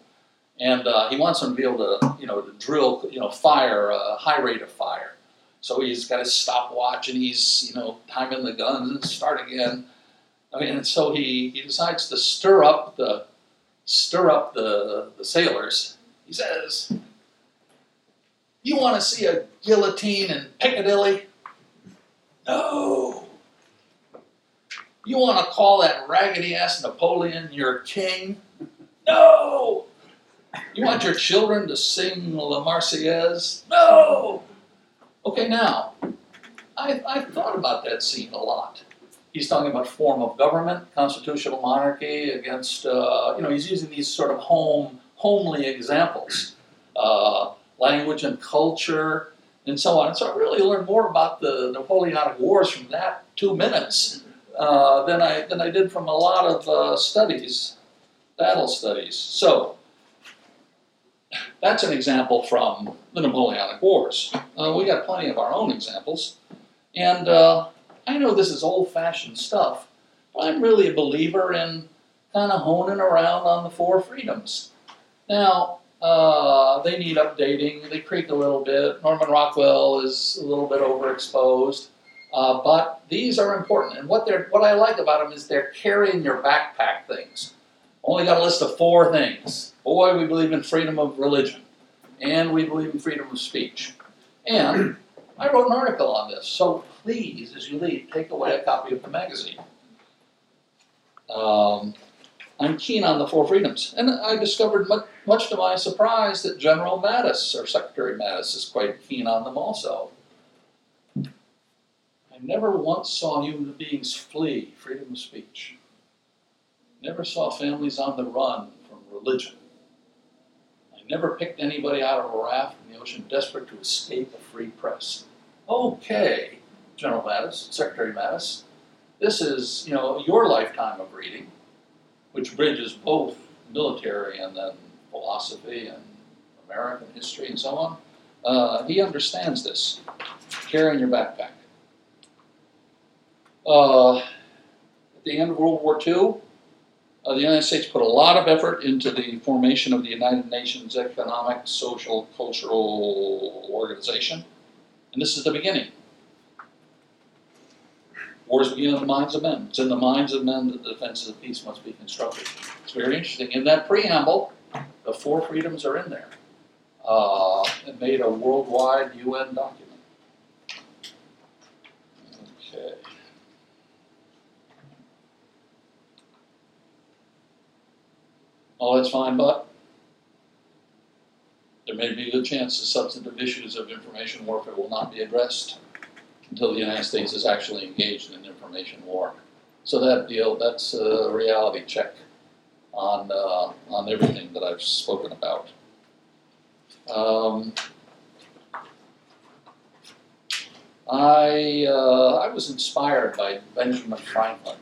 and uh, he wants them to be able to, you know, to drill, you know, fire a uh, high rate of fire. So he's got his stopwatch and he's, you know, timing the guns and start again. I mean, and so he, he decides to stir up the stir up the, the sailors. He says, "You want to see a guillotine in Piccadilly? No. You want to call that raggedy ass Napoleon your king? No. You want your children to sing La Marseillaise? No! Okay, now, I, I've thought about that scene a lot. He's talking about form of government, constitutional monarchy against, uh, you know, he's using these sort of home, homely examples, uh, language and culture, and so on. And so I really learned more about the Napoleonic Wars from that two minutes uh, than I than I did from a lot of uh, studies, battle studies. So that's an example from the Napoleonic Wars. Uh, we got plenty of our own examples. And uh, I know this is old fashioned stuff, but I'm really a believer in kind of honing around on the four freedoms. Now, uh, they need updating, they creak a little bit. Norman Rockwell is a little bit overexposed. Uh, but these are important. And what, they're, what I like about them is they're carrying your backpack things. Only got a list of four things. Boy, we believe in freedom of religion, and we believe in freedom of speech. And I wrote an article on this, so please, as you leave, take away a copy of the magazine. Um, I'm keen on the four freedoms. And I discovered, much, much to my surprise, that General Mattis, or Secretary Mattis, is quite keen on them also. I never once saw human beings flee freedom of speech. Never saw families on the run from religion. I never picked anybody out of a raft in the ocean desperate to escape a free press. Okay, General Mattis, Secretary Mattis, this is, you know, your lifetime of reading, which bridges both military and then philosophy and American history and so on. Uh, he understands this. Carry in your backpack. Uh, at the end of World War II, uh, the United States put a lot of effort into the formation of the United Nations Economic, Social, Cultural Organization, and this is the beginning. Wars begin in the minds of men. It's in the minds of men that the defenses of peace must be constructed. It's very interesting. In that preamble, the four freedoms are in there. Uh, it made a worldwide UN document. Okay. All that's fine, but there may be a chance the substantive issues of information warfare will not be addressed until the United States is actually engaged in information war. So that deal, that's a reality check on uh, on everything that I've spoken about. Um, I uh, I was inspired by Benjamin Franklin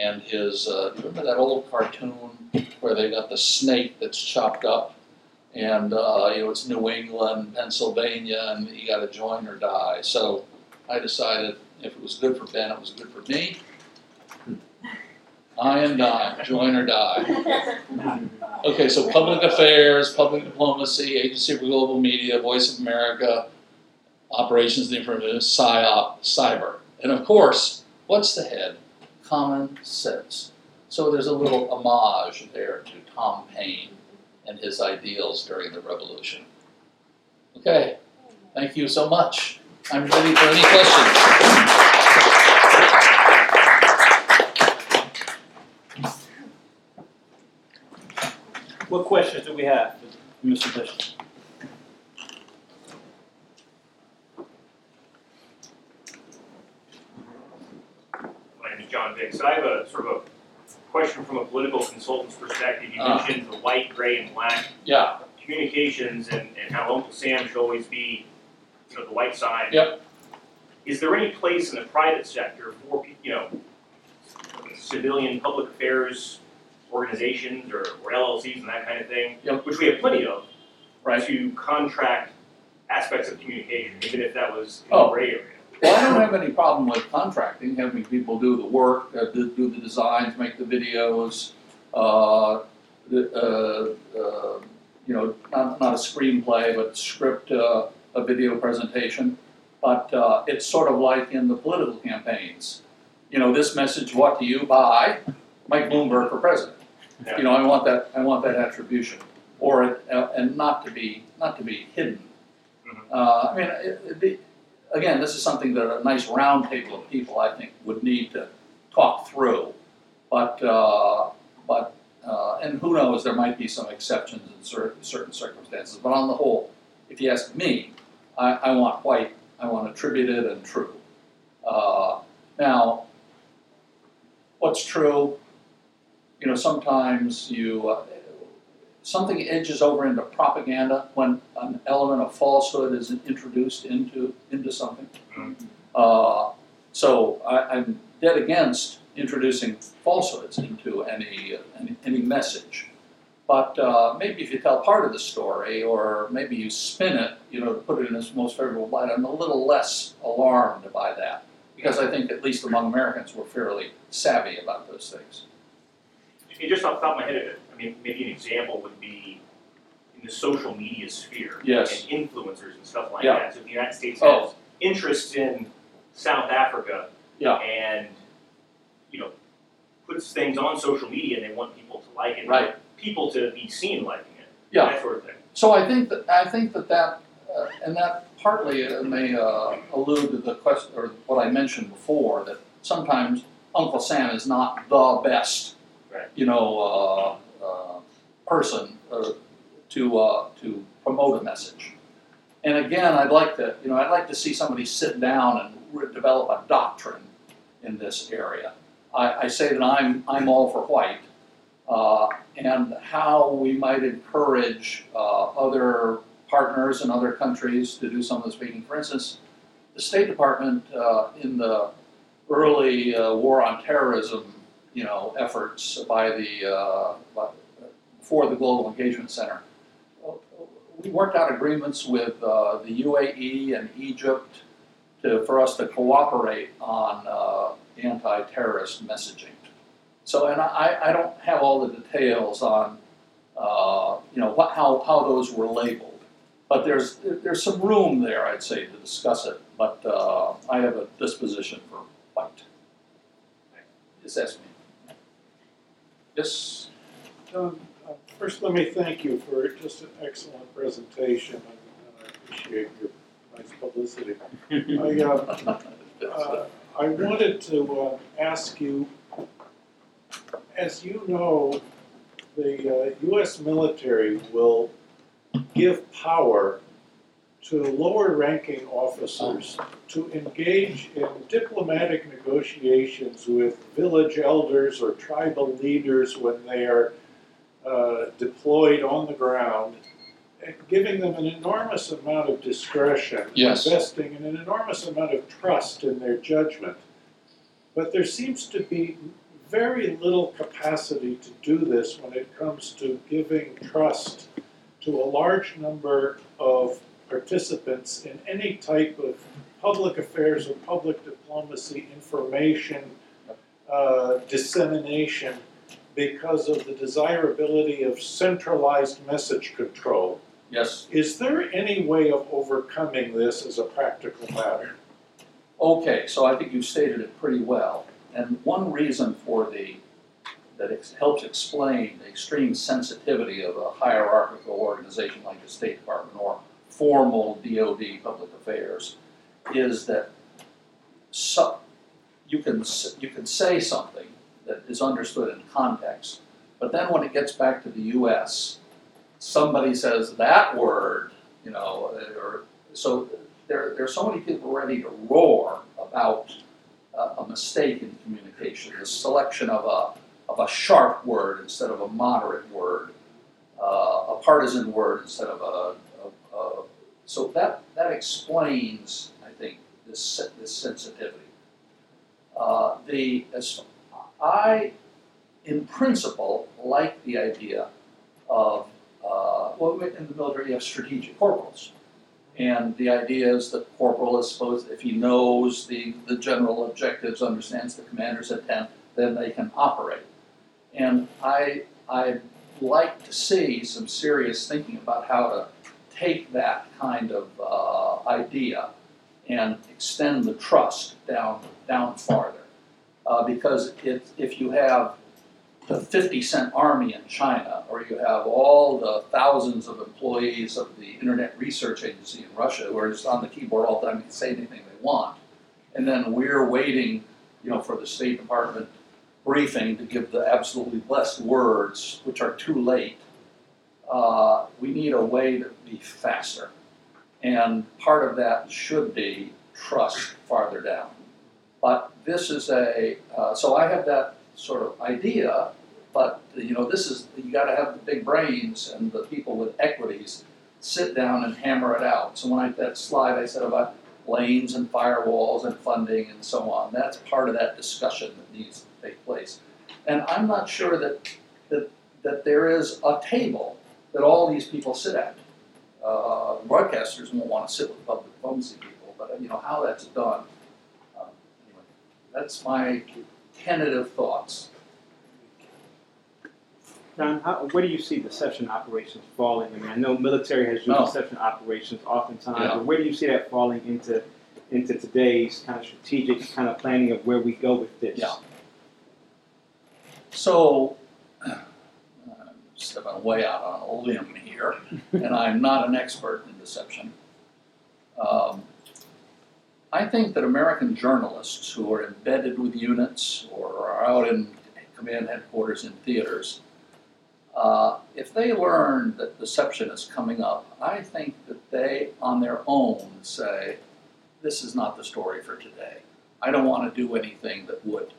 and his. Uh, remember that old cartoon where they got the snake that's chopped up, and uh, you know it's New England, Pennsylvania, and you got to join or die. So I decided if it was good for Ben, it was good for me. I am die, join or die. [laughs] Okay, so public affairs, public diplomacy, Agency for Global Media, Voice of America, Operations the Information, PSYOP, cyber. And of course, what's the head? Common sense. So there's a little homage there to Tom Paine and his ideals during the revolution. Okay, thank you so much. I'm ready for any questions. What questions do we have, Mr. Bishop? My name is John. I have a sort of a question from a political consultant's perspective. You Ah. mentioned the white, gray, and black Yeah, communications and, and how Uncle Sam should always be, you know, the white side. Yep. Is there any place in the private sector for, you know, civilian public affairs organizations or, or LLCs and that kind of thing? Yep. Which we have plenty of. Right. To contract aspects of communication, even if that was in Oh. the gray area. Well, I don't have any problem with contracting, having people do the work, uh, do, do the designs, make the videos, uh, the, uh, uh, you know, not, not a screenplay, but script, uh, a video presentation. But, uh, it's sort of like in the political campaigns. You know, this message, what do you buy? Mike Bloomberg for president. You know, I want that, I want that attribution, or, it- uh, and not to be, not to be hidden. Mhm. Uh, I mean, it, it'd be, again, this is something that a nice round table of people, I think, would need to talk through. But, uh, but, uh, and who knows, there might be some exceptions in cer- certain circumstances, but on the whole, if you ask me, I, I want white, I want attributed and true. Uh, now, what's true, you know, sometimes you, uh, something edges over into propaganda when an element of falsehood is introduced into, into something. Mhm. Uh, so I, I'm dead against introducing falsehoods into any, any, any message. But uh, maybe if you tell part of the story, or maybe you spin it, you know, to put it in its most favorable light, I'm a little less alarmed by that. Because I think, at least among Americans, we're fairly savvy about those things. Just off the top of my head, I mean, maybe an example would be in the social media sphere. Yes. And influencers and stuff like Yeah. that. So if the United States Oh. has interest in South Africa. Yeah. And, you know, puts things on social media and they want people to like it. Right. People to be seen liking it. Yeah. That sort of thing. So I think that, I think that that, uh, and that partly uh, may uh, allude to the question, or what I mentioned before, that sometimes Uncle Sam is not the best Right. you know, uh, uh, person uh, to uh, to promote a message. And again, I'd like to, you know, I'd like to see somebody sit down and re- develop a doctrine in this area. I, I say that I'm I'm all for white, uh, and how we might encourage other partners in other countries to do some of the speaking. For instance, the State Department in the early uh, war on terrorism, you know, efforts by the uh, for the Global Engagement Center. We worked out agreements with uh, the UAE and Egypt to, for us to cooperate on uh, anti-terrorist messaging. So, and I, I don't have all the details on, uh, you know, what, how, how those were labeled. But there's, there's some room there, I'd say, to discuss it. But uh, I have a disposition for white. Yes, John, uh, first let me thank you for just an excellent presentation and I appreciate your nice publicity. [laughs] I, uh, uh, I wanted to uh, ask you, as you know, the uh, US military will give power to lower ranking officers to engage in diplomatic negotiations with village elders or tribal leaders when they are uh, deployed on the ground, giving them an enormous amount of discretion, Yes. investing in an enormous amount of trust in their judgment. But there seems to be very little capacity to do this when it comes to giving trust to a large number of participants in any type of public affairs or public diplomacy information uh, dissemination because of the desirability of centralized message control. yes. Is there any way of overcoming this as a practical matter? Okay, so I think you've stated it pretty well. And one reason for the, that it helps explain the extreme sensitivity of a hierarchical organization like the State Department or formal DoD public affairs is that so, you can, you can say something that is understood in context, but then when it gets back to the US, somebody says that word, you know, or, so there, there are so many people ready to roar about a, a mistake in communication, the selection of a, of a sharp word instead of a moderate word, uh, a partisan word instead of a, a, a so that, that explains, I think, this, this sensitivity. Uh, the, as, I, in principle, like the idea of, uh, well, in the military, you have strategic corporals. And the idea is that corporal is supposed, if he knows the, the general objectives, understands the commander's intent, then they can operate. And I, I'd like to see some serious thinking about how to take that kind of uh, idea and extend the trust down, down farther. Uh, because if, if you have the 50 cent army in China, or you have all the thousands of employees of the Internet Research Agency in Russia who are just on the keyboard all the time and say anything they want, and then we're waiting, you know, for the State Department briefing to give the absolutely blessed words, which are too late. Uh, we need a way to be faster, and part of that should be trust farther down. But this is a uh, so I have that sort of idea, but you know this is you got to have the big brains and the people with equities sit down and hammer it out. So when I that slide I said about lanes and firewalls and funding and so on, that's part of that discussion that needs to take place. And I'm not sure that that that there is a table that all these people sit at. Uh, broadcasters won't want to sit with public diplomacy people, but you know how that's done. Um, anyway, that's my tentative thoughts. John, how, where do you see deception operations falling? I mean, I know military has used No. deception operations oftentimes, Yeah. but where do you see that falling into into today's kind of strategic kind of planning of where we go with this? Yeah. So, stepping way out on a limb here, and I'm not an expert in deception. Um, I think that American journalists who are embedded with units or are out in command headquarters in theaters. Uh, if they learn that deception is coming up, I think that they, on their own, say, this is not the story for today. I don't want to do anything that would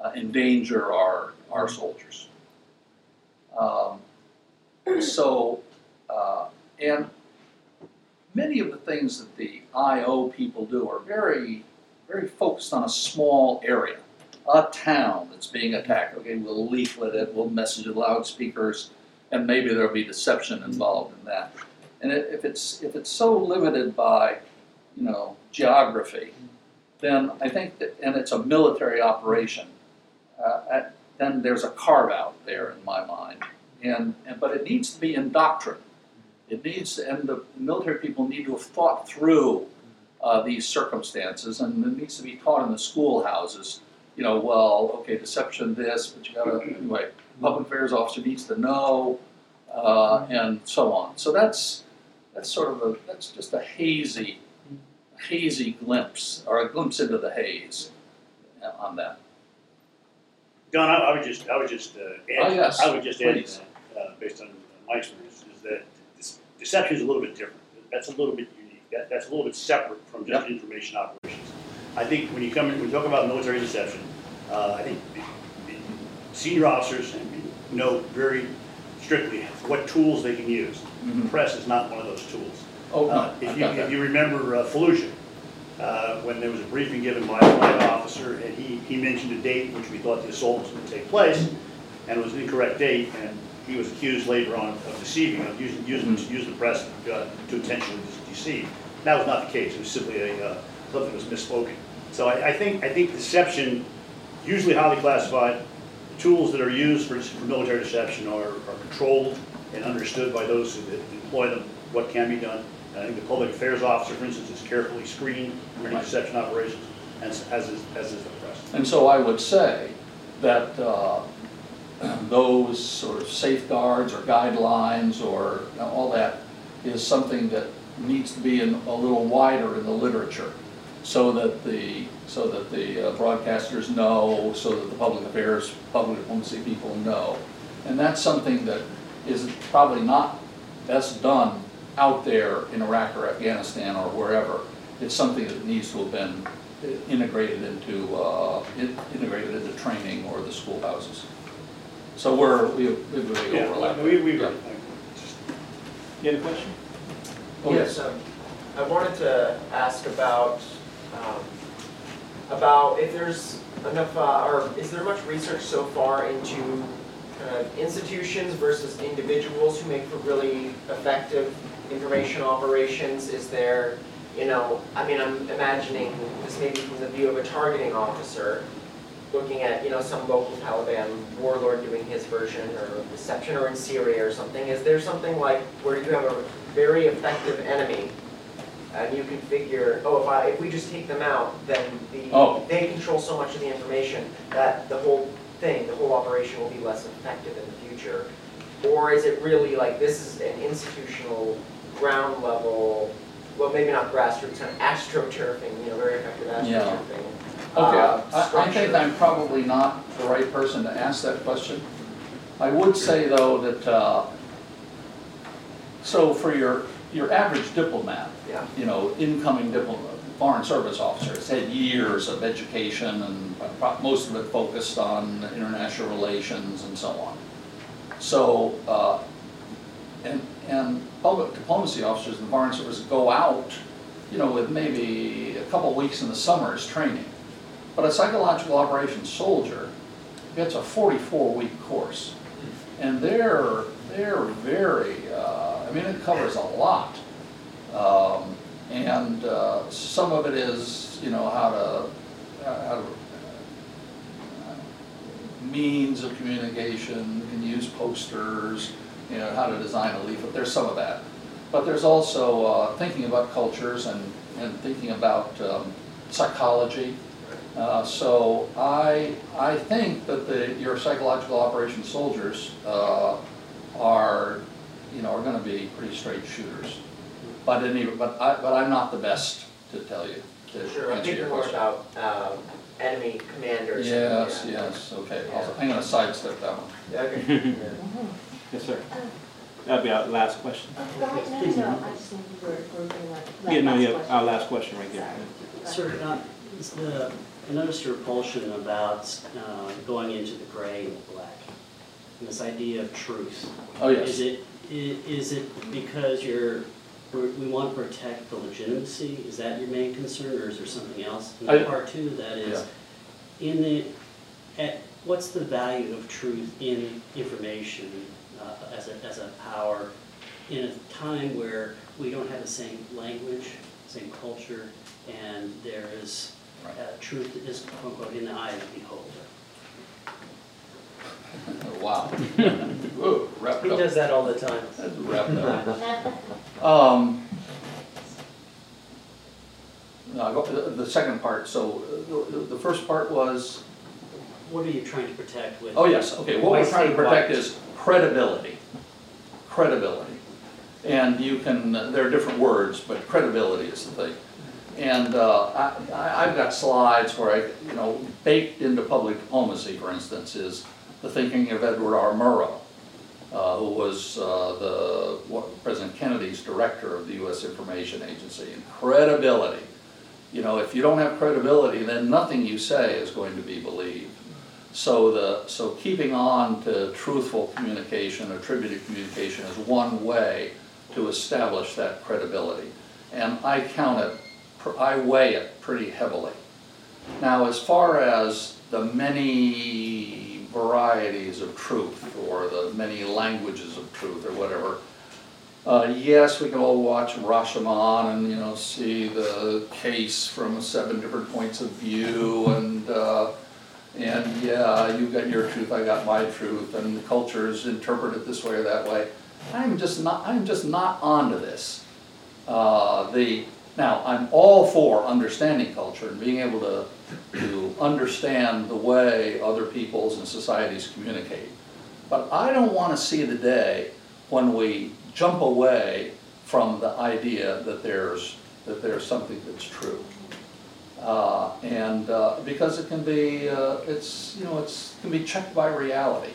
uh, endanger our, our soldiers. Um, so, uh, and many of the things that the IO people do are very, very focused on a small area, a town that's being attacked. Okay, we'll leaflet it, we'll message it loudspeakers, and maybe there'll be deception involved in that. And if it's if it's so limited by, you know, geography, then I think that, and it's a military operation, uh, then there's a carve out there in my mind. And, and but it needs to be in doctrine. It needs, and the military people need to have thought through uh, these circumstances, and it needs to be taught in the schoolhouses. You know, well, okay, deception, this, but you gotta anyway. Public affairs officer needs to know, uh, and so on. So that's that's sort of a that's just a hazy, hazy glimpse or a glimpse into the haze on that. Don, I, I would just, I would just, uh, Oh, add, yes, I would just add please. uh, based on my experience, is that this deception is a little bit different. That's a little bit unique. That, that's a little bit separate from just information operations. I think when you come in, when you talk about military deception, uh, I think the, the senior officers know very strictly what tools they can use. Mhm. Press is not one of those tools. Oh no, Uh, I've If you, got that. if you remember uh, Fallujah, uh, when there was a briefing given by a flight officer, and he, he mentioned a date which we thought the assault was going to take place, and it was an incorrect date, and he was accused later on of deceiving, of using, using, using the press uh, to intentionally deceive. That was not the case, it was simply a, uh, something was misspoken. So I, I think, I think deception, usually highly classified, the tools that are used for, for military deception are, are controlled and understood by those who employ them, what can be done. I think the public affairs officer, for instance, is carefully screened for any Right. deception operations, as, as is, as is the press. And so I would say that uh, [clears throat] those sort of safeguards or guidelines or all that is something that needs to be in a little wider in the literature so that the, so that the uh, broadcasters know, so that the public affairs, public diplomacy people know. And that's something that is probably not best done out there in Iraq or Afghanistan or wherever. It's something that needs to have been integrated into, uh, integrated into training or the schoolhouses. So we're, we have, we have a big Yeah, overlap. we, we, Yeah. You had a question? Oh, Yes, um, I wanted to ask about, um, about if there's enough, uh, or is there much research so far into kind of institutions versus individuals who make for really effective information operations? Is there, you know, I mean, I'm imagining this maybe from the view of a targeting officer, looking at, you know, some local Taliban warlord doing his version, or deception, or in Syria or something. Is there something like where you have a very effective enemy, and you can figure, oh, if I, if we just take them out, then the, Oh. they control so much of the information that the whole thing, the whole operation will be less effective in the future? Or is it really like, this is an institutional, ground level, well, maybe not grassroots, kind of astroturfing, you know, very effective Yeah. astroturfing? Okay, uh, I, I think structure? I'm probably not the right person to ask that question. I would say though that, uh, so for your, your average diplomat, Yeah. you know, incoming diplomat, foreign service officer, has had years of education and pro- most of it focused on international relations and so on. So, uh, and, and public diplomacy officers in the foreign service go out, you know, with maybe a couple weeks in the summer as training. But a psychological operations soldier gets a forty-four week course. And they're, they're very, uh, I mean, it covers a lot. Um, and, uh, some of it is, you know, how to, how to, uh, means of communication, you can use posters, you know, how to design a leaflet, there's some of that. But there's also, uh, thinking about cultures and, and thinking about, um, psychology. Uh, so I, I think that the, your psychological operations soldiers, uh, are, you know, are gonna be pretty straight shooters. But any, but I, but I'm not the best to tell you. to Sure, I'm answer your thinking more about, um, enemy commanders. Yes, Yeah. yes, okay, I'll- I'm gonna sidestep that one. Okay, [laughs] yeah. Yes, sir. That'll be our last question. Go no, no, no, I just think we're, we're gonna let. Yeah, no, yeah, our last question right there. Sir, uh, is the, I noticed your repulsion about uh, going into the gray and the black, and this idea of truth. Oh, yes. Is it, i- is it because you're, we're- we want to protect the legitimacy? Is that your main concern, or is there something else? And I- part two of that is, in the, at, what's the value of truth in information uh, as a, as a power in a time where we don't have the same language, same culture, and there is, uh, truth is quote unquote in the eye of the beholder? Wow. [laughs] Whoa, wrapped He up. does that all the time. That's wrapped up. [laughs] Um, no, I go- the, the second part, so uh, the, the first part was, What are you trying to protect with? oh yes, okay, what Why we're trying to protect white? is credibility. Credibility. And you can, there are different words, but credibility is the thing. And uh, I, I've got slides where I, you know, baked into public diplomacy, for instance, is the thinking of Edward R. Murrow, uh, who was uh, the, what, President Kennedy's director of the US Information Agency. And credibility, you know, if you don't have credibility, then nothing you say is going to be believed. So the, so keeping on to truthful communication, attributed communication is one way to establish that credibility. And I count it, I weigh it pretty heavily. Now, as far as the many varieties of truth, or the many languages of truth, or whatever, uh, yes, we can all watch Rashomon and, you know, see the case from seven different points of view, and, uh, and yeah, you got your truth, I got my truth, and the culture is interpreted this way or that way. I'm just not, I'm just not onto this. Uh, the, now, I'm all for understanding culture and being able to, to understand the way other peoples and societies communicate. But I don't want to see the day when we jump away from the idea that there's, that there's something that's true. Uh, and, uh, because it can be, uh, it's, you know, it's, can be checked by reality.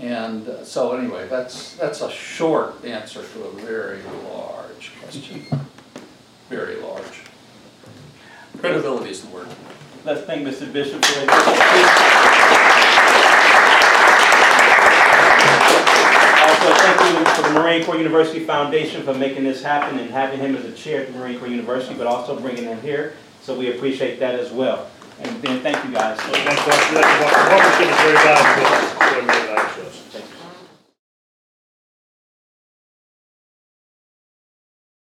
And uh, so anyway, that's, that's a short answer to a very large question. [laughs] Very large. Credibility is the word. Let's thank Mr. Bishop for Also, thank you to the Marine Corps University Foundation for making this happen and having him as a chair at the Marine Corps University, but also bringing him here. So we appreciate that as well. And then, thank you guys. Thank you.